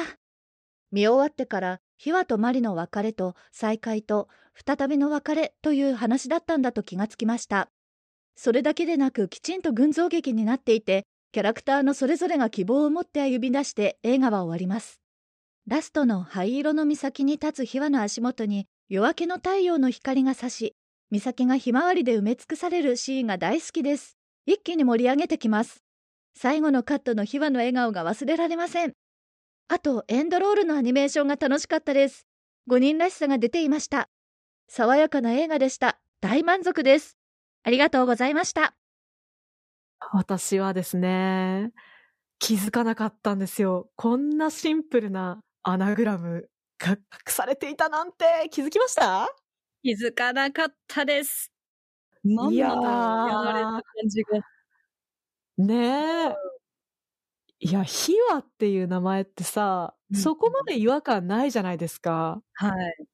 見終わってから、ヒワとマリの別れと再会と再びの別れという話だったんだと気がつきました。それだけでなくきちんと群像劇になっていて、キャラクターのそれぞれが希望を持って歩み出して映画は終わります。ラストの灰色の岬に立つヒワの足元に夜明けの太陽の光が差し、美咲がひまわりで埋め尽くされるシーンが大好きです。一気に盛り上げてきます。最後のカットの秘話の笑顔が忘れられません。あと、エンドロールのアニメーションが楽しかったです。5人らしさが出ていました。爽やかな映画でした。大満足です。ありがとうございました。私はですね、気づかなかったんですよ。こんなシンプルなアナグラムが隠されていたなんて気づきました？気づかなかったです。いやー。やられた感じが。ねえ。いや、ひわっていう名前ってさ、うん、そこまで違和感ないじゃないですか。はい。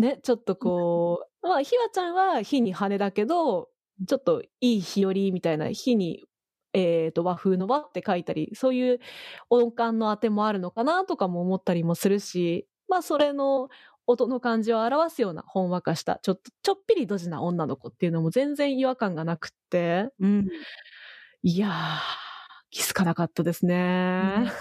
ね、ちょっとこう、まあ、ひわちゃんは火に羽だけど、ちょっといい日和みたいな火に、えっ、ー、と、和風の和って書いたり、そういう音感の当てもあるのかなとかも思ったりもするし、まあ、それの音の感じを表すようなほんわかした、ちょっと、ちょっぴりドジな女の子っていうのも全然違和感がなくって、うん。いやー、気づかなかったですね。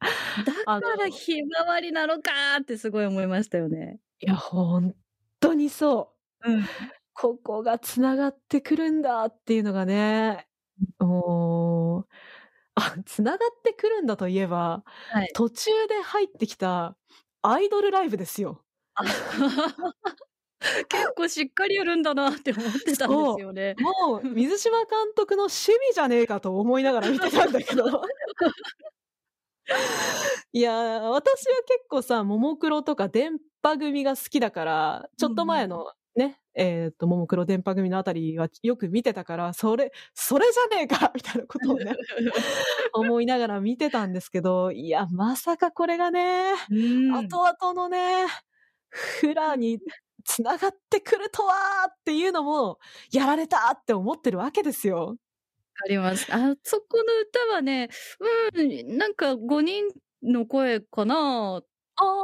だからひまわりなのかってすごい思いましたよね。いや、本当にそう。うん。ここが繋がってくるんだっていうのがね、あ、繋がってくるんだといえば、はい、途中で入ってきたアイドルライブですよ。結構しっかりやるんだなって思ってたんですよね。もう、水島監督の趣味じゃねえかと思いながら見てたんだけど。いや、私は結構さ、ももクロとか電波組が好きだから、ちょっと前のね、うん、えっ、ー、と、ももクロ電波組のあたりはよく見てたから、それ、それじゃねえかみたいなことをね、思いながら見てたんですけど、いや、まさかこれがね、後々のね、フラにつながってくるとはっていうのも、やられたって思ってるわけですよ。あります。あそこの歌はね、うん、なんか5人の声かな、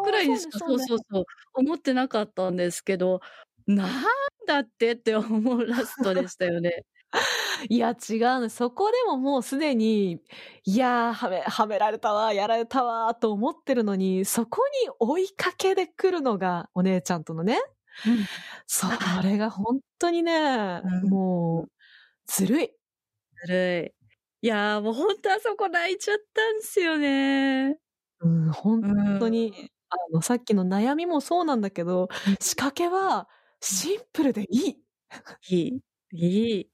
くらいにしか、そうそうそう、思ってなかったんですけど、なんだってって思うラストでしたよね。いや、違うの。そこでももうすでに、いやー、はめ、はめられたわ、やられたわ、と思ってるのに、そこに追いかけで来るのが、お姉ちゃんとのね、うん、それが本当にね、うん、もう、ずるい。ずるい。いやー、もう本当あそこ泣いちゃったんですよね。うん、本当に、うん、あの、さっきの悩みもそうなんだけど、仕掛けはシンプルでいい。いい。いい。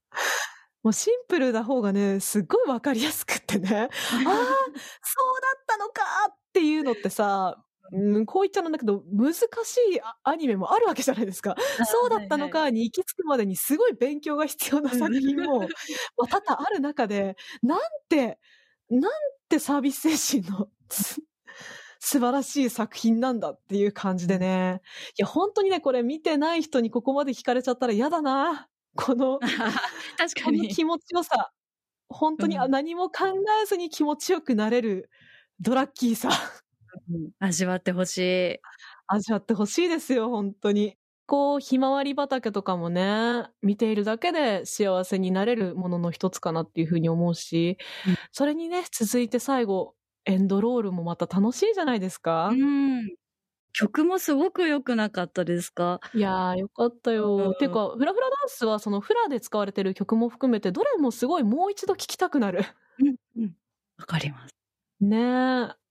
もうシンプルな方がね、すっごいわかりやすくってね、ああ、そうだったのかっていうのってさ、うん、こう言っちゃなんだけど、難しいアニメもあるわけじゃないですか。そうだったのかに行き着くまでにすごい勉強が必要な作品も、まあ、多々ある中で、なんて、なんてサービス精神の 素晴らしい作品なんだっていう感じでね。いや、本当にね、これ見てない人にここまで聞かれちゃったら嫌だな。この、確かに。この気持ちよさ。本当に、うん、何も考えずに気持ちよくなれるドラッキーさ。味わってほしい。味わってほしいですよ、本当に。こう、ひまわり畑とかもね、見ているだけで幸せになれるものの一つかなっていうふうに思うし、うん、それにね、続いて最後、エンドロールもまた楽しいじゃないですか。うん。曲もすごく良くなかったですか？いやー、よかったよ。うん、てか、フラフラダンスはそのフラで使われてる曲も含めて、どれもすごいもう一度聴きたくなる。うん、うん。わかります。ねえ。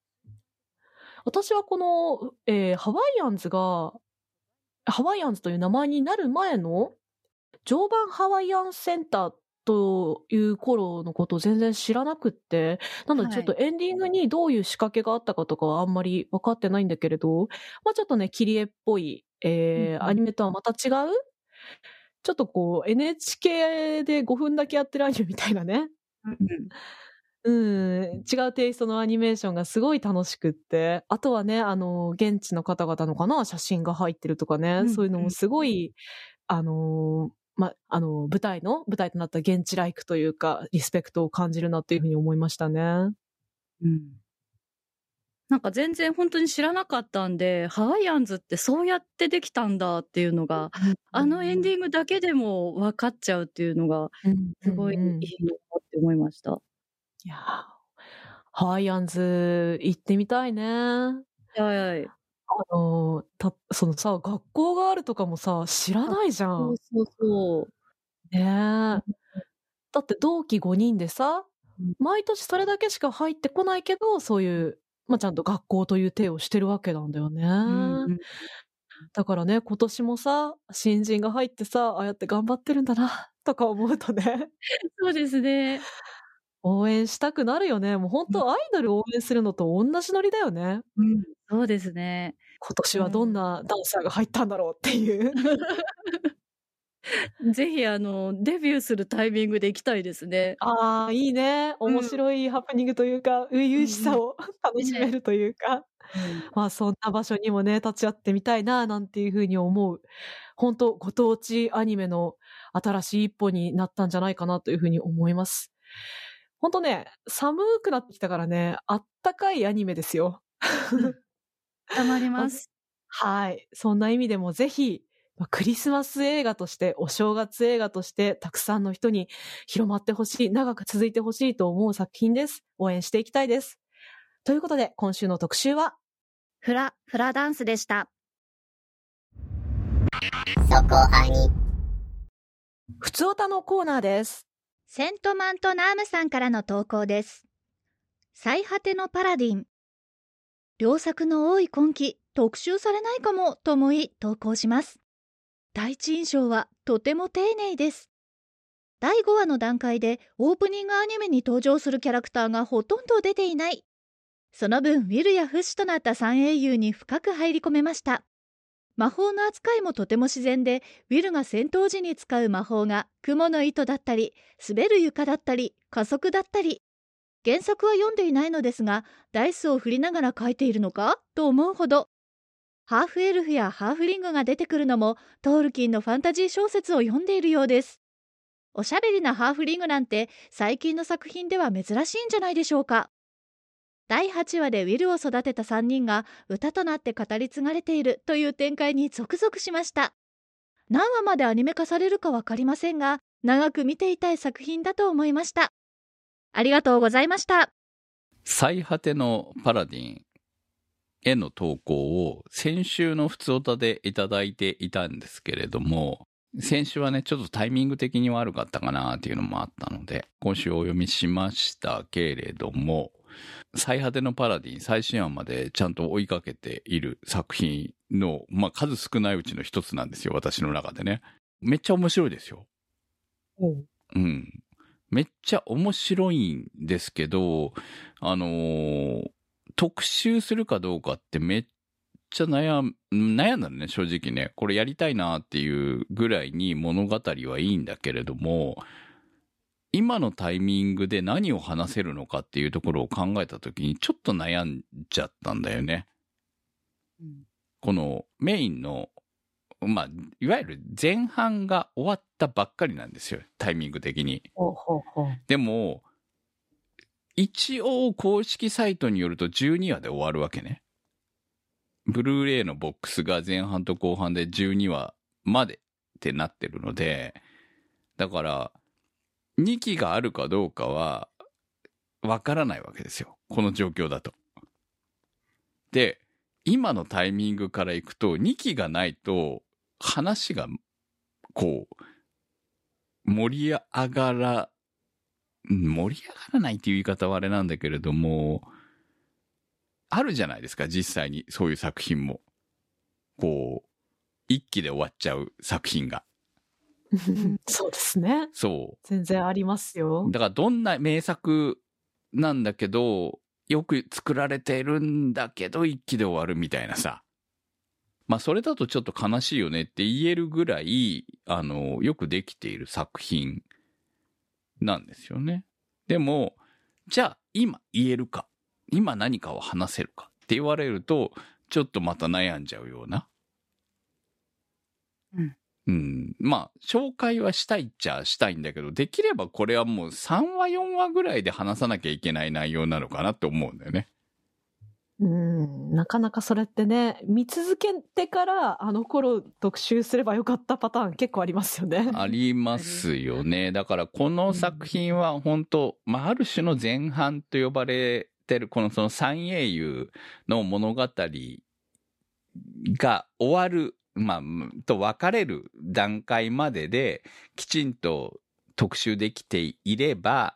私はこの、えー、ハワイアンズが、ハワイアンズという名前になる前の、常磐ハワイアンセンターという頃のことを全然知らなくって、なのでちょっとエンディングにどういう仕掛けがあったかとかはあんまり分かってないんだけれど、まあちょっとね、切り絵っぽい、えー、アニメとはまた違うちょっとこう NHK で5分だけやってるアニメみたいなね。うん、違うテイストのアニメーションがすごい楽しくって、あとはね、あの、現地の方々のかな、写真が入ってるとかね、うん、そういうのもすごい、あの、ま、あの、舞台の、舞台となった現地ライクというか、リスペクトを感じるなっていうふうに思いましたね。うん。なんか全然本当に知らなかったんで、ハワイアンズってそうやってできたんだっていうのが、うん、あのエンディングだけでも分かっちゃうっていうのが、すごいいいなって思いました。いやハワイアンズ行ってみたいね。はいはい。あの、た、そのさ、学校があるとかもさ、知らないじゃん。そうそうそう。ねえ。だって同期5人でさ、うん毎年それだけしか入ってこないけど、そういう、まあ、ちゃんと学校という手をしてるわけなんだよね。うんだからね、今年もさ、新人が入ってさ、ああやって頑張ってるんだな、とか思うとね、そうですね。応援したくなるよね。もう本当アイドル応援するのと同じノリだよね。うん、そうですね。今年はどんなダンサーが入ったんだろうっていう。ぜひ、あの、デビューするタイミングで行きたいですね。ああ、いいね。うん面白いハプニングというか、初々しさを楽しめるというか。まあそんな場所にもね、立ち会ってみたいな、なんていうふうに思う。本当ご当地アニメの新しい一歩になったんじゃないかなというふうに思います。本当ね、寒くなってきたからね、あったかいアニメですよ。たまります。はい。そんな意味でもぜひ、まあクリスマス映画として、お正月映画として、たくさんの人に広まってほしい、長く続いてほしいと思う作品です。応援していきたいです。ということで、今週の特集は、フラ、フラダンスでした。そこアニふつおたのコーナーです。セントマントナームさんからの投稿です。最果てのパラディン。良作の多い今季、特集されないかもと思い投稿します。第一印象はとても丁寧です。第5話の段階でオープニングアニメに登場するキャラクターがほとんど出ていない。その分、ウィルやフシとなった三英雄に深く入り込めました。魔法の扱いもとても自然で、ウィルが戦闘時に使う魔法が雲の糸だったり、滑る床だったり、加速だったり。原作は読んでいないのですが、ダイスを振りながら書いているのか？と思うほど。ハーフエルフやハーフリングが出てくるのも、トールキンのファンタジー小説を読んでいるようです。おしゃべりなハーフリングなんて最近の作品では珍しいんじゃないでしょうか。第8話でウィルを育てた3人が歌となって語り継がれているという展開にゾクゾクしました。何話までアニメ化されるかわかりませんが、長く見ていたい作品だと思いました。ありがとうございました。最果てのパラディンへの投稿を先週のふつおたでいただいていたんですけれども、先週はね、ちょっとタイミング的に悪かったかなっていうのもあったので、今週お読みしましたけれども、最果てのパラディン最新話までちゃんと追いかけている作品の、まあ、数少ないうちの一つなんですよ、私の中でね。めっちゃ面白いですよ。うん。めっちゃ面白いんですけど、あのー特集するかどうかってめっちゃ悩ん、悩んだのね、正直ね。これやりたいなっていうぐらいに物語はいいんだけれども、今のタイミングで何を話せるのかっていうところを考えたときにちょっと悩んじゃったんだよね。このメインの、まあ、いわゆる前半が終わったばっかりなんですよ、タイミング的に。ほうほうほう。でも、一応公式サイトによると12話で終わるわけね。ブルーレイのボックスが前半と後半で12話までってなってるので、だから、2期があるかどうかは、わからないわけですよ。この状況だと。で、今のタイミングからいくと、2期がないと、話が、こう、盛り上がら、盛り上がらないっていう言い方はあれなんだけれども、あるじゃないですか、実際に、そういう作品も。こう、一期で終わっちゃう作品が。そうですね。そ全然ありますよう。。だからどんな名作なんだけど、よく作られてるんだけど、一期で終わるみたいなさ。まあ、それだとちょっと悲しいよねって言えるぐらい、あの、よくできている作品なんですよね。でも、じゃあ、今言えるか。今何かを話せるかって言われると、ちょっとまた悩んじゃうような。うん。うん。まあ、紹介はしたいっちゃしたいんだけど、できればこれはもう3話4話ぐらいで話さなきゃいけない内容なのかなって思うんだよね。うん、なかなかそれってね、見続けてからあの頃特集すればよかったパターン結構ありますよね。ありますよね。だからこの作品は本当、まあ、ある種の前半と呼ばれてる、このその三英雄の物語が終わる、まあ、と別れる段階までで、きちんと特集できていれば、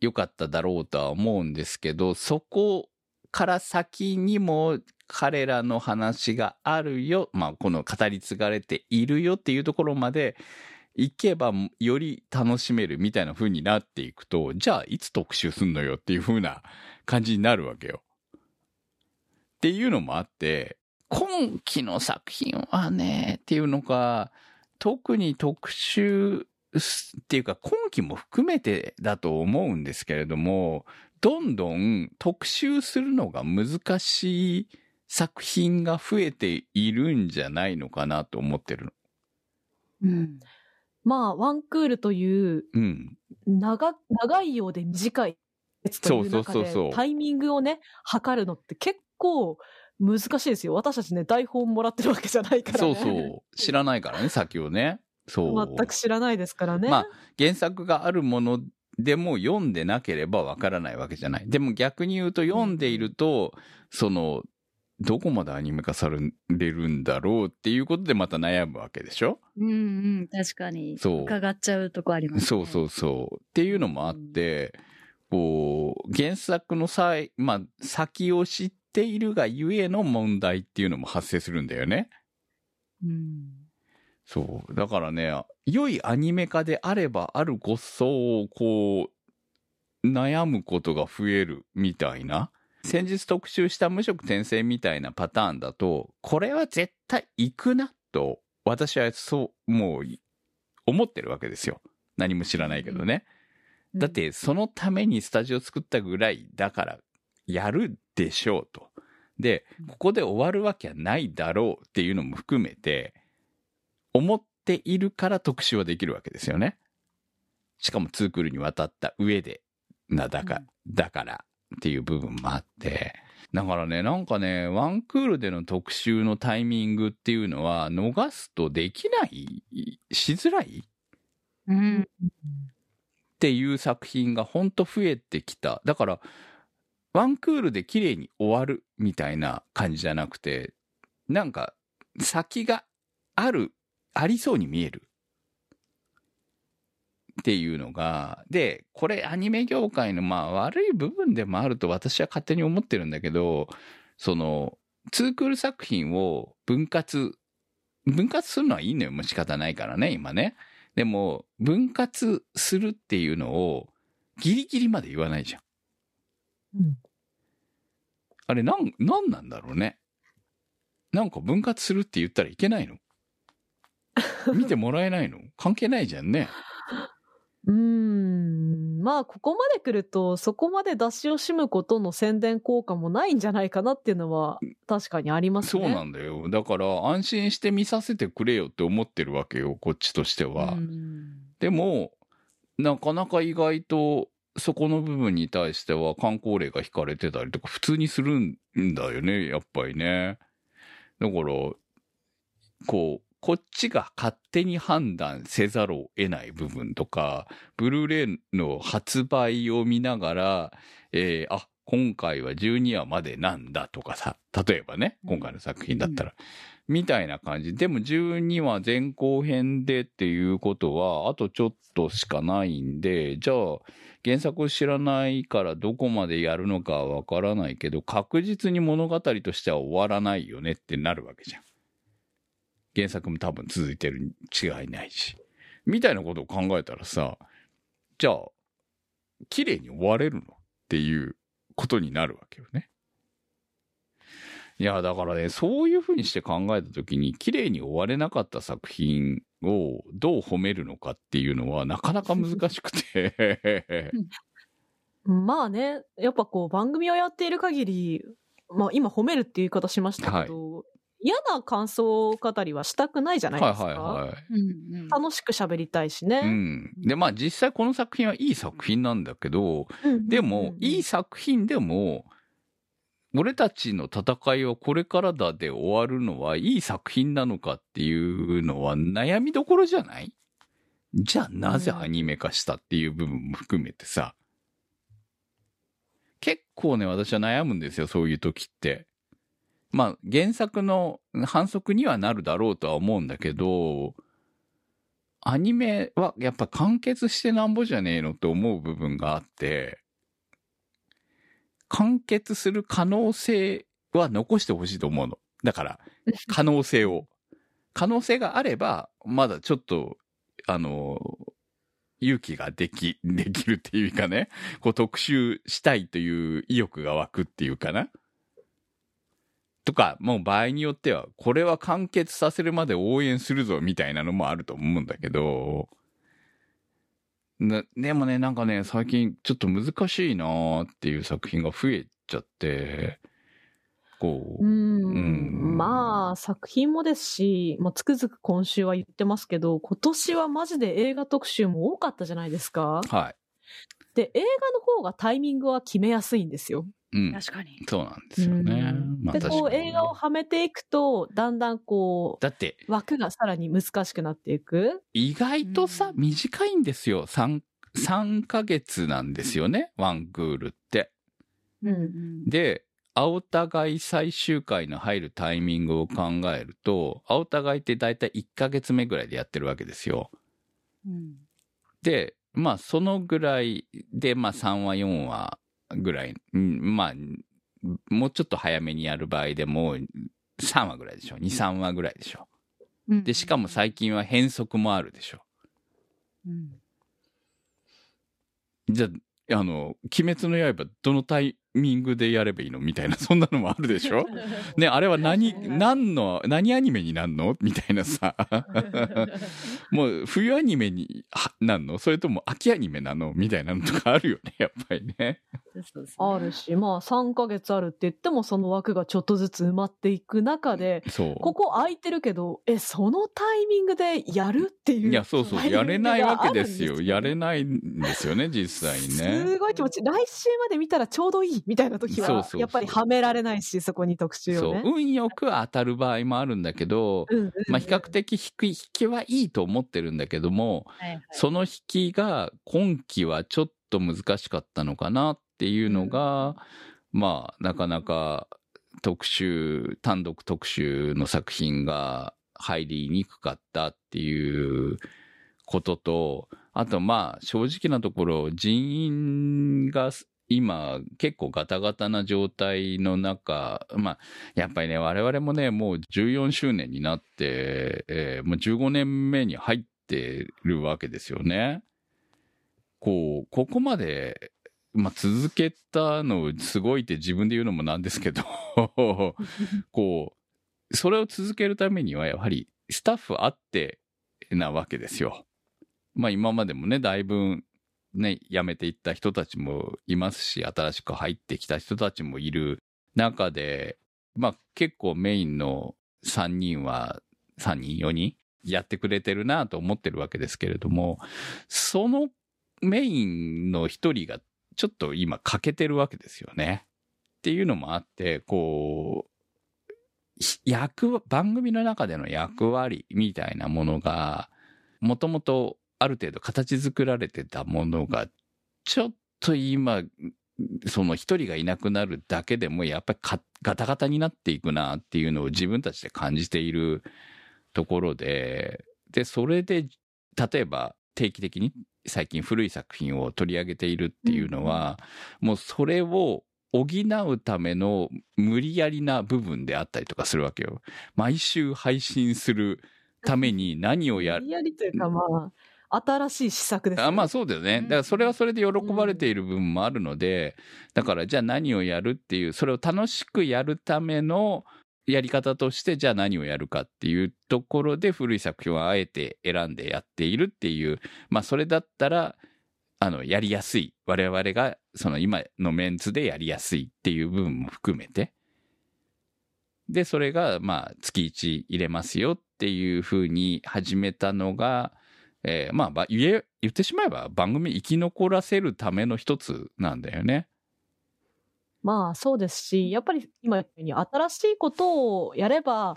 よかっただろうとは思うんですけど、そこから先にも彼らの話があるよ、まあ、この語り継がれているよっていうところまで行けばより楽しめるみたいな風になっていくと、じゃあいつ特集すんのよっていう風な感じになるわけよ。っていうのもあって、今期の作品はね、っていうのか、特に特集っていうか今期も含めてだと思うんですけれども、どんどん特集するのが難しい作品が増えているんじゃないのかなと思ってるの。うん。まあ、ワンクールという、うん。長、長いようで短いという中で、タイミングをね、測るのって結構難しいですよ。私たちね、台本もらってるわけじゃないからね。そうそう。知らないからね、先をね。そう。全く知らないですからね。まあ、原作があるものでも読んでなければわからないわけじゃない。でも逆に言うと読んでいると、うん、その、どこまでアニメ化されるんだろうっていうことでまた悩むわけでしょ？うんうん、確かに。そう。伺っちゃうとこありますね。そうそうそう。っていうのもあって、うん、こう、原作の際、まあ、先を知っているがゆえの問題っていうのも発生するんだよね。うん。そう。だからね、良いアニメ化であればあるこそ、こう、悩むことが増えるみたいな。先日特集した無色転生みたいなパターンだと、これは絶対行くなと、私はそう、もう、思ってるわけですよ。何も知らないけどね。だって、そのためにスタジオ作ったぐらいだから、やるでしょうと。で、ここで終わるわけはないだろうっていうのも含めて、思っているから特集はできるわけですよね。しかもツークールに渡った上で、な、だか、だからっていう部分もあって、だからね、なんかね、ワンクールでの特集のタイミングっていうのは、逃すとできない、しづらい、うん、っていう作品がほんと増えてきた。だから、ワンクールで綺麗に終わるみたいな感じじゃなくて、なんか、先がある、ありそうに見える。っていうのが、で、これアニメ業界のまあ悪い部分でもあると私は勝手に思ってるんだけど、その、ツークール作品を分割、分割するのはいいのよ。もう仕方ないからね、今ね。でも、分割するっていうのをギリギリまで言わないじゃん。うん。あれ、なん、なんなんだろうね。なんか分割するって言ったらいけないの？見てもらえないの？関係ないじゃんね。うーん、まあ、ここまで来ると、そこまで出し惜しむことの宣伝効果もないんじゃないかなっていうのは、確かにありますね。そうなんだよ。だから、安心して見させてくれよって思ってるわけよ、こっちとしては。でも、なかなか意外と、そこの部分に対しては、観光例が引かれてたりとか、普通にするんだよね、やっぱりね。だから、こう、こっちが勝手に判断せざるを得ない部分とか、ブルーレイの発売を見ながら、えー、あ、今回は12話までなんだとかさ、例えばね、今回の作品だったら、うん、みたいな感じ。でも12話前後編でっていうことは、あとちょっとしかないんで、じゃあ、原作を知らないからどこまでやるのかはわからないけど、確実に物語としては終わらないよねってなるわけじゃん。原作も多分続いてるに違いないし。みたいなことを考えたらさ、じゃあ、綺麗に終われるのっていうことになるわけよね。いや、だからね、そういうふうにして考えたときに、綺麗に終われなかった作品をどう褒めるのかっていうのは、なかなか難しくてまあね、やっぱこう、番組をやっている限り、まあ今褒めるっていう言い方しましたけど、はい嫌な感想語りはしたくないじゃないですか。はいはいはい。楽しく喋りたいしね。うん。で、まあ実際この作品はいい作品なんだけど、うん、でも、いい作品でも、俺たちの戦いはこれからだで終わるのはいい作品なのかっていうのは悩みどころじゃない？じゃあなぜアニメ化したっていう部分も含めてさ。結構ね、私は悩むんですよ、そういう時って。まあ原作の反則にはなるだろうとは思うんだけど、アニメはやっぱ完結してなんぼじゃねえのって思う部分があって、完結する可能性は残してほしいと思うの。だから、可能性を。可能性があれば、まだちょっと、あの、勇気ができ、できるっていうかね、こう特集したいという意欲が湧くっていうかな。とか、もう場合によっては、これは完結させるまで応援するぞみたいなのもあると思うんだけど、でもね、なんかね、最近ちょっと難しいなーっていう作品が増えちゃって、こう。うん。まあ、作品もですし、まあ、つくづく今週は言ってますけど、今年はマジで映画特集も多かったじゃないですか。はい。で、映画の方がタイミングは決めやすいんですよ。うん、確かに。そうなんですよね。まあ、で、こう映画をはめていくと、だんだんこう、だって枠がさらに難しくなっていく。意外とさ、短いんですよ。3、3ヶ月なんですよね。ワンクールって。うん、で、青互い最終回の入るタイミングを考えると、青互いってだいたい1ヶ月目ぐらいでやってるわけですよ。うん、で、まあそのぐらいで、まあ3話4話ぐらい、まあ、もうちょっと早めにやる場合でも3話ぐらいでしょ？2、3話ぐらいでしょ？で、しかも最近は変則もあるでしょ？うん、じゃあ、あの、鬼滅の刃、どのタイミングでやればいいの？みたいな、そんなのもあるでしょ？ね、あれは何、何の、何アニメになんの？みたいなさ。もう、冬アニメになんの？それとも秋アニメなの？みたいなのとかあるよね、やっぱりね。あるし、まあ3ヶ月あるって言ってもその枠がちょっとずつ埋まっていく中で、ここ空いてるけど、え、そのタイミングでやるっていう。いや、そうそう、やれないわけですよ。やれないんですよね、実際にね。すごい気持ち。来週まで見たらちょうどいいみたいな時は、やっぱりはめられないし、そこに特集をね。そう、運よく当たる場合もあるんだけど、うんうんうん、まあ比較的低い引きはいいと思ってるんだけども、はいはい、その引きが今期はちょっと難しかったのかなっていうのが、まあ、なかなか特集、単独特集の作品が入りにくかったっていうことと、あとまあ正直なところ人員が今結構ガタガタな状態の中、まあやっぱりね我々もねもう14周年になって、えー、もう15年目に入ってるわけですよね。こう、ここまでまあ、続けたのすごいって自分で言うのもなんですけど こう、それを続けるためにはやはりスタッフあってなわけですよ。まあ今までもね、だいぶね、辞めていった人たちもいますし、新しく入ってきた人たちもいる中で、まあ結構メインの3人は、3人、4人やってくれてるなと思ってるわけですけれども、そのメインの一人がちょっと今欠けてるわけですよね。っていうのもあって、こう、役、番組の中での役割みたいなものが、もともとある程度形作られてたものが、ちょっと今、その一人がいなくなるだけでも、やっぱりガタガタになっていくなっていうのを自分たちで感じているところで、で、それで、例えば定期的に最近古い作品を取り上げているっていうのは、もうそれを補うための無理やりな部分であったりとかするわけよ。毎週配信するために何をやる。無理やりというかまあ、新しい施策です、ね、あまあそうだよね。だからそれはそれで喜ばれている部分もあるので、だからじゃあ何をやるっていう、それを楽しくやるためのやり方としてじゃあ何をやるかっていうところで古い作品をあえて選んでやっているっていう、まあそれだったら、あの、やりやすい。我々がその今のメンツでやりやすいっていう部分も含めて。で、それがまあ月1入れますよっていうふうに始めたのが、えー、まあ言え、言ってしまえば番組生き残らせるための一つなんだよね。まあそうですし、やっぱり今言ったように新しいことをやれば、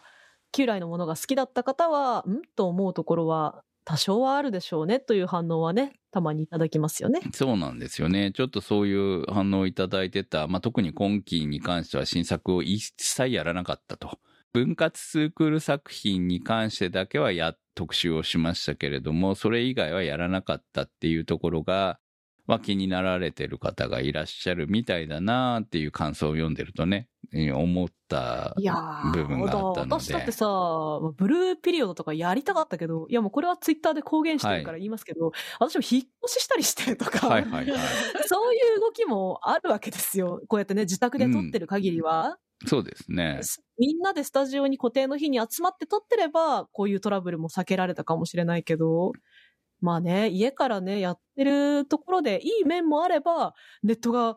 旧来のものが好きだった方は、ん？と思うところは多少はあるでしょうねという反応はね、たまにいただきますよね。そうなんですよね。ちょっとそういう反応をいただいてた、まあ、特に今期に関しては新作を一切やらなかったと。分割スークール作品に関してだけはや、特集をしましたけれども、それ以外はやらなかったっていうところが、まあ、気になられてる方がいらっしゃるみたいだなっていう感想を読んでるとね、思った部分があったので。私だってさ、ブルーピリオドとかやりたかったけど、いやもうこれはツイッターで公言してるから言いますけど、はい、私も引っ越ししたりしてとか、はいはいはい、そういう動きもあるわけですよ。こうやってね、自宅で撮ってる限りは。うん、そうですね。みんなでスタジオに固定の日に集まって撮ってれば、こういうトラブルも避けられたかもしれないけど、まあね、家からね、やってるところでいい面もあれば、ネットが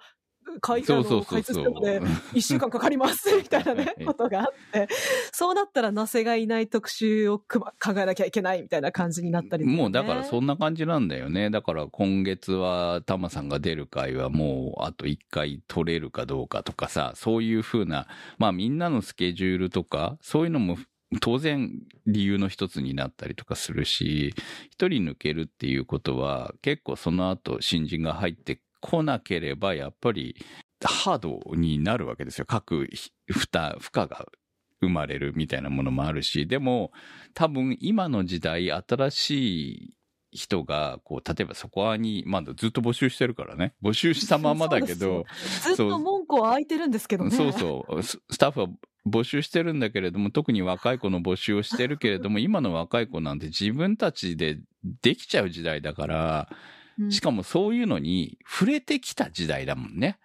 開通するので1週間かかりますみたいなね、ことがあって、そうなったらなせがいない特集を考えなきゃいけないみたいな感じになったり、ね、もうだからそんな感じなんだよね。だから今月はタマさんが出る回はもうあと1回取れるかどうかとかさ、そういうふうな、まあみんなのスケジュールとか、そういうのも当然理由の一つになったりとかするし、一人抜けるっていうことは結構その後新人が入ってこなければやっぱりハードになるわけですよ。各負担、負荷が生まれるみたいなものもあるし、でも多分今の時代新しい人が、こう、例えばそこに、まだずっと募集してるからね。募集したままだけど。ずっと門戸は開いてるんですけどね。そうそう。スタッフは募集してるんだけれども、特に若い子の募集をしてるけれども、今の若い子なんて自分たちでできちゃう時代だから、しかもそういうのに触れてきた時代だもんね。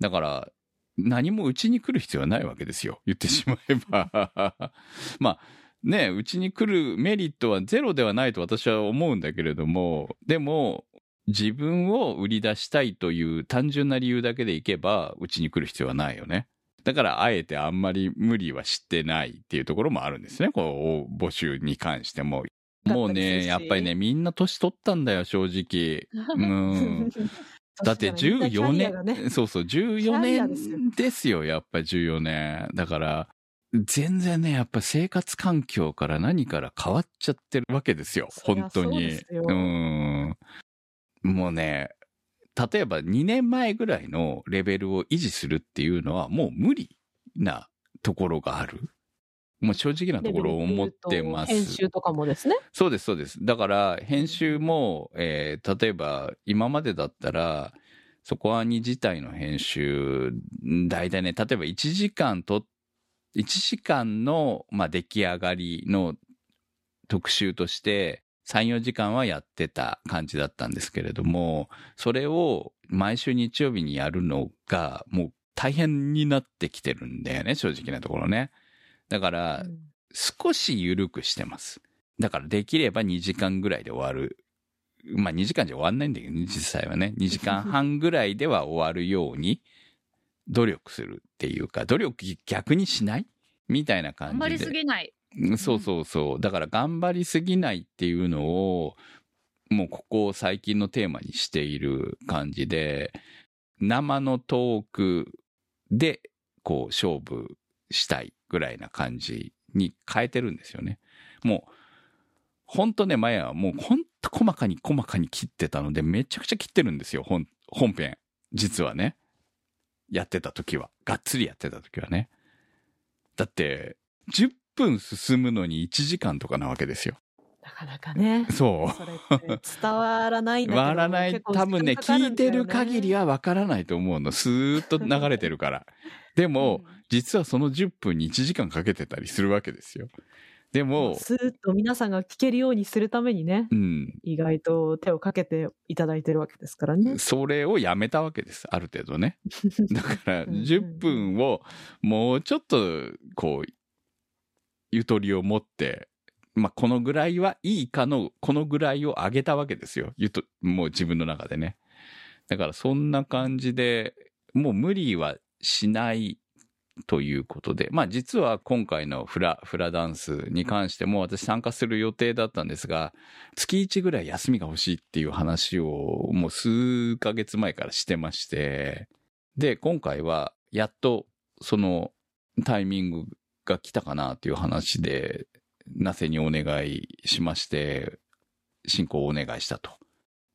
だから、何もうちに来る必要はないわけですよ。言ってしまえば。まあ、ね、うちに来るメリットはゼロではないと私は思うんだけれども、でも、自分を売り出したいという単純な理由だけでいけば、うちに来る必要はないよね。だからあえてあんまり無理はしてないっていうところもあるんですね。こう、募集に関しても。もうね、やっぱりね、みんな年取ったんだよ、正直。うん。だって14年、ね、そうそう、14年ですよ、やっぱり14年。だから、全然ね、やっぱ生活環境から何から変わっちゃってるわけですよ、本当に。うん。もうね、例えば2年前ぐらいのレベルを維持するっていうのはもう無理なところがある。もう正直なところを思ってます。編集とかもですね。そうです、そうです。だから編集も、えー、例えば今までだったら、そこはに自体の編集、大体ね、例えば1時間と、1時間の、まあ、出来上がりの特集として、3、4時間はやってた感じだったんですけれども、それを毎週日曜日にやるのがもう大変になってきてるんだよね、正直なところね。だから、少し緩くしてます。だからできれば2時間ぐらいで終わる。まあ2時間じゃ終わんないんだけど、実際はね。2時間半ぐらいでは終わるように努力するっていうか、努力逆にしない？みたいな感じで。頑張りすぎない。そうそうそう。だから頑張りすぎないっていうのを、もうここ最近のテーマにしている感じで、生のトークで、こう、勝負したいぐらいな感じに変えてるんですよね。もう、ほんとね、前はもうほんと細かに細かに切ってたので、めちゃくちゃ切ってるんですよ、本、本編。実はね。やってた時は。がっつりやってた時はね。だって、10分進むのに1時間とかなわけですよ。なかなかね。そう。それ伝わらない わらない。多分ね、聞いてる限りはわからないと思うの。スーッと流れてるから。でも、うん、実はその10分に1時間かけてたりするわけですよ。でも、スーッと皆さんが聞けるようにするためにね、うん、意外と手をかけていただいてるわけですからね。それをやめたわけです、ある程度ね。だから、10分をもうちょっと、こう、ゆとりを持って、まあ、このぐらいはいいかの、このぐらいを上げたわけですよ。ゆと、もう自分の中でね。だからそんな感じで、もう無理はしないということで、まあ実は今回のフラ、フラダンスに関しても私参加する予定だったんですが、月1ぐらい休みが欲しいっていう話をもう数ヶ月前からしてまして、で、今回はやっとそのタイミングが来たかなという話で、なせにお願いしまして、進行をお願いしたと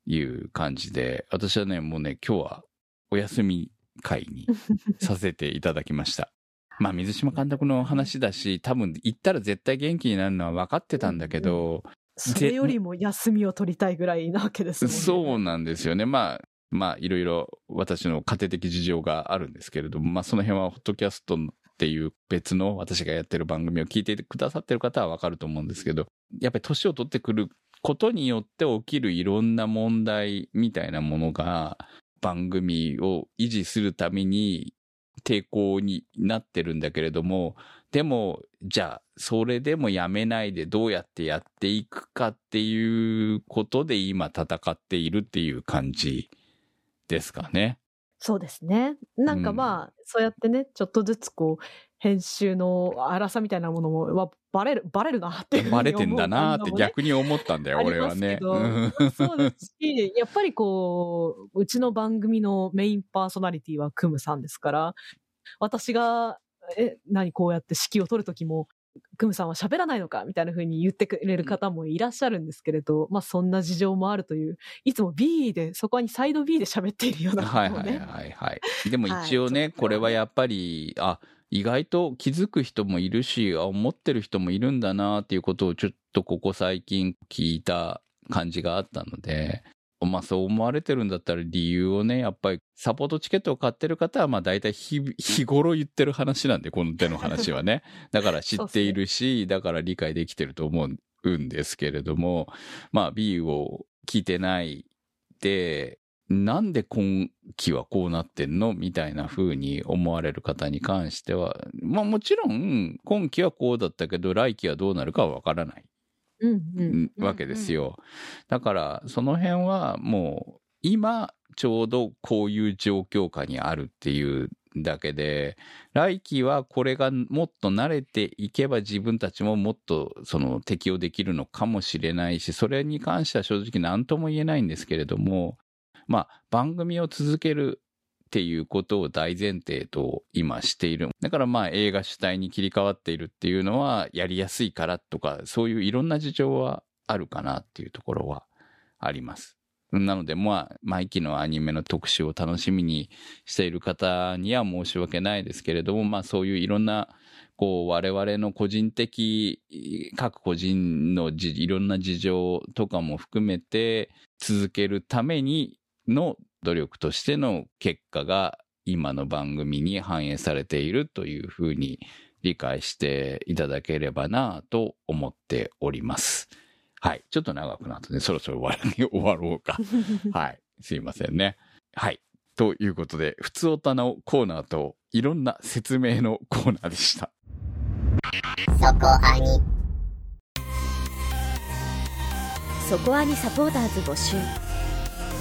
いう感じで、私はね、もうね、今日はお休み会に させていただきました。まあ、水島監督の話だし、多分行ったら絶対元気になるのは分かってたんだけど、それよりも休みを取りたいぐらいなわけですね。そうなんですよね。まあ、まあ、いろいろ私の家庭的事情があるんですけれども、まあ、その辺は、ホットキャストっていう別の私がやってる番組を聞いてくださってる方はわかると思うんですけど、やっぱり年を取ってくることによって起きるいろんな問題みたいなものが、番組を維持するために抵抗になってるんだけれども、でも、じゃあ、それでもやめないでどうやってやっていくかっていうことで今戦っているっていう感じですかね。そうですね。なんかまあ、うん、そうやってね、ちょっとずつこう、編集の荒さみたいなものも、わ、バレる、バレるなってバレてんだなって逆に思ったんだよ、俺はね。そうですし、やっぱりこう、うちの番組のメインパーソナリティはクムさんですから、私が、え、何こうやって指揮を取るときも、クムさんは喋らないのかみたいな風に言ってくれる方もいらっしゃるんですけれど、まあそんな事情もあるという、いつも B で、そこにサイド B で喋っているような、ね、はいはいはいはい。でも一応ね、はい、これはやっぱり、あ、意外と気づく人もいるし、あ、思ってる人もいるんだなっていうことをちょっとここ最近聞いた感じがあったので、まあそう思われてるんだったら理由をね、やっぱりサポートチケットを買ってる方はまあ大体日日頃言ってる話なんで、この手の話はね。だから知っているし、だから理解できてると思うんですけれども、まあ B を聞いてないで、なんで今期はこうなってんのみたいな風に思われる方に関しては、まあもちろん今期はこうだったけど来期はどうなるかはわからない。わけですよ。だから、その辺はもう、今、ちょうどこういう状況下にあるっていうだけで、来期はこれがもっと慣れていけば自分たちももっとその適用できるのかもしれないし、それに関しては正直何とも言えないんですけれども、まあ番組を続けるっていうことを大前提と今している。だからまあ映画主体に切り替わっているっていうのはやりやすいからとか、そういういろんな事情はあるかなっていうところはあります。なのでまあ、毎期のアニメの特集を楽しみにしている方には申し訳ないですけれども、まあそういういろんなこう我々の個人的、各個人のいろんな事情とかも含めて続けるためにの努力としての結果が今の番組に反映されているというふうに理解していただければなと思っております。はい。ちょっと長くなったね。そろそろ終わ 終わろうか。はい。すいませんね。はい。ということで、普通おたのコーナーといろんな説明のコーナーでした。そこアニ。そこアニサポーターズ募集。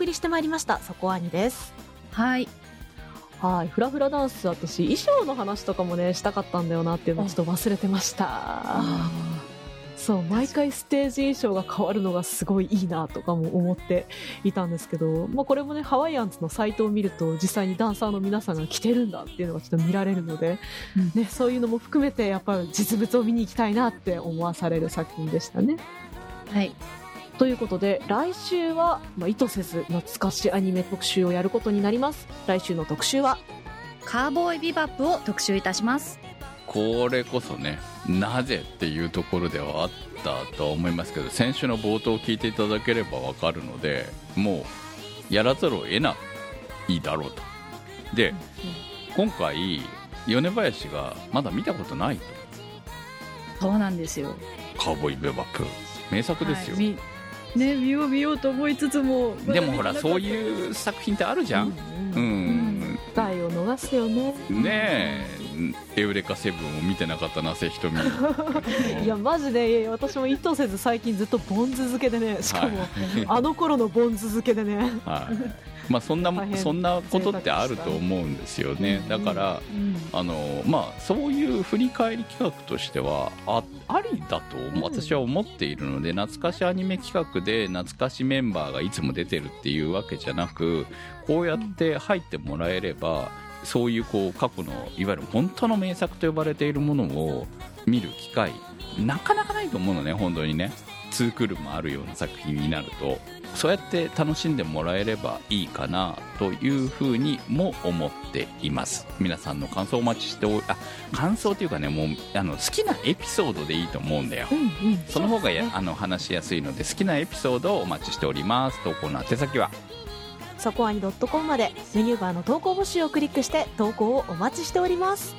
送りしてまいりました。そこアニです。はい。はい。フラフラダンス私衣装の話とかもねしたかったんだよなっていうのをちょっと忘れてました。そう毎回ステージ衣装が変わるのがすごいいいなとかも思っていたんですけど、まあ、これもねハワイアンズのサイトを見ると実際にダンサーの皆さんが着てるんだっていうのがちょっと見られるので、うん、ね、そういうのも含めてやっぱり実物を見に行きたいなって思わされる作品でしたね。はいということで来週は、まあ、意図せず懐かしアニメ特集をやることになります。来週の特集はカーボーイビバップを特集いたします。これこそねなぜっていうところではあったとは思いますけど先週の冒頭を聞いていただければわかるのでもうやらざるを得ないだろうと。で、今回米林がまだ見たことないと。そうなんですよ。カーボーイビバップ名作ですよ、はいね見よう見ようと思いつつもでもほらそういう作品ってあるじゃん。うん、うん機会を逃すよね。ねえ。エウレカセブンを見てなかったな瀬ひとみ いやマジで私も意図せず最近ずっとボンズ漬けでねしかも、はい、あの頃のボンズ漬けでね、はいまあ、そんなそんなことってあると思うんですよね、だから、あのまあ、そういう振り返り企画としてはあありだと私は思っているので、懐かしアニメ企画で懐かしメンバーがいつも出てるっていうわけじゃなくこうやって入ってもらえればそういうこう過去のいわゆる本当の名作と呼ばれているものを見る機会なかなかないと思うのね本当にね。2クールもあるような作品になるとそうやって楽しんでもらえればいいかなというふうにも思っています。皆さんの感想をお待ちしておあ感想というかねもうあの好きなエピソードでいいと思うんだよ、うんうん、その方がや、ね、あの話しやすいので好きなエピソードをお待ちしております。投稿の宛先は？そこアニ .com までメニューバーの投稿募集をクリックして投稿をお待ちしております。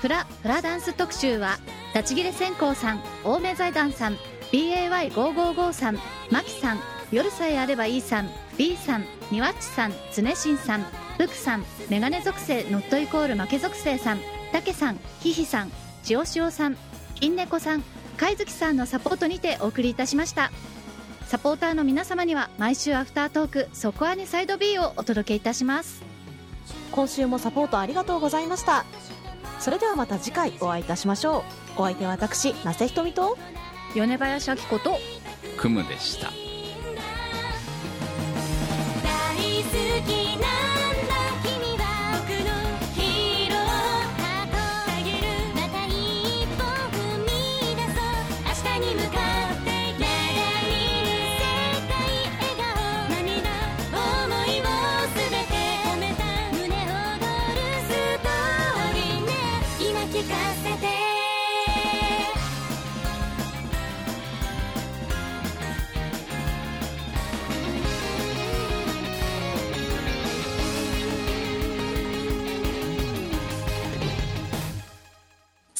フラフラダンス特集は立ち切れ線香さん青梅財団さん BAY555 さんマキさん夜さえあればいいさん B さんニワッチさん常新さん福さんメガネ属性ノットイコール負け属性さんたけさんひひさん千代潮さん金猫さん貝月さんのサポートにてお送りいたしました。サポーターの皆様には毎週アフタートーク「そこアニサイド B」をお届けいたします。今週もサポートありがとうございました。それではまた次回お会いいたしましょう。お相手は私那瀬ひとみと米林明子とクムでした。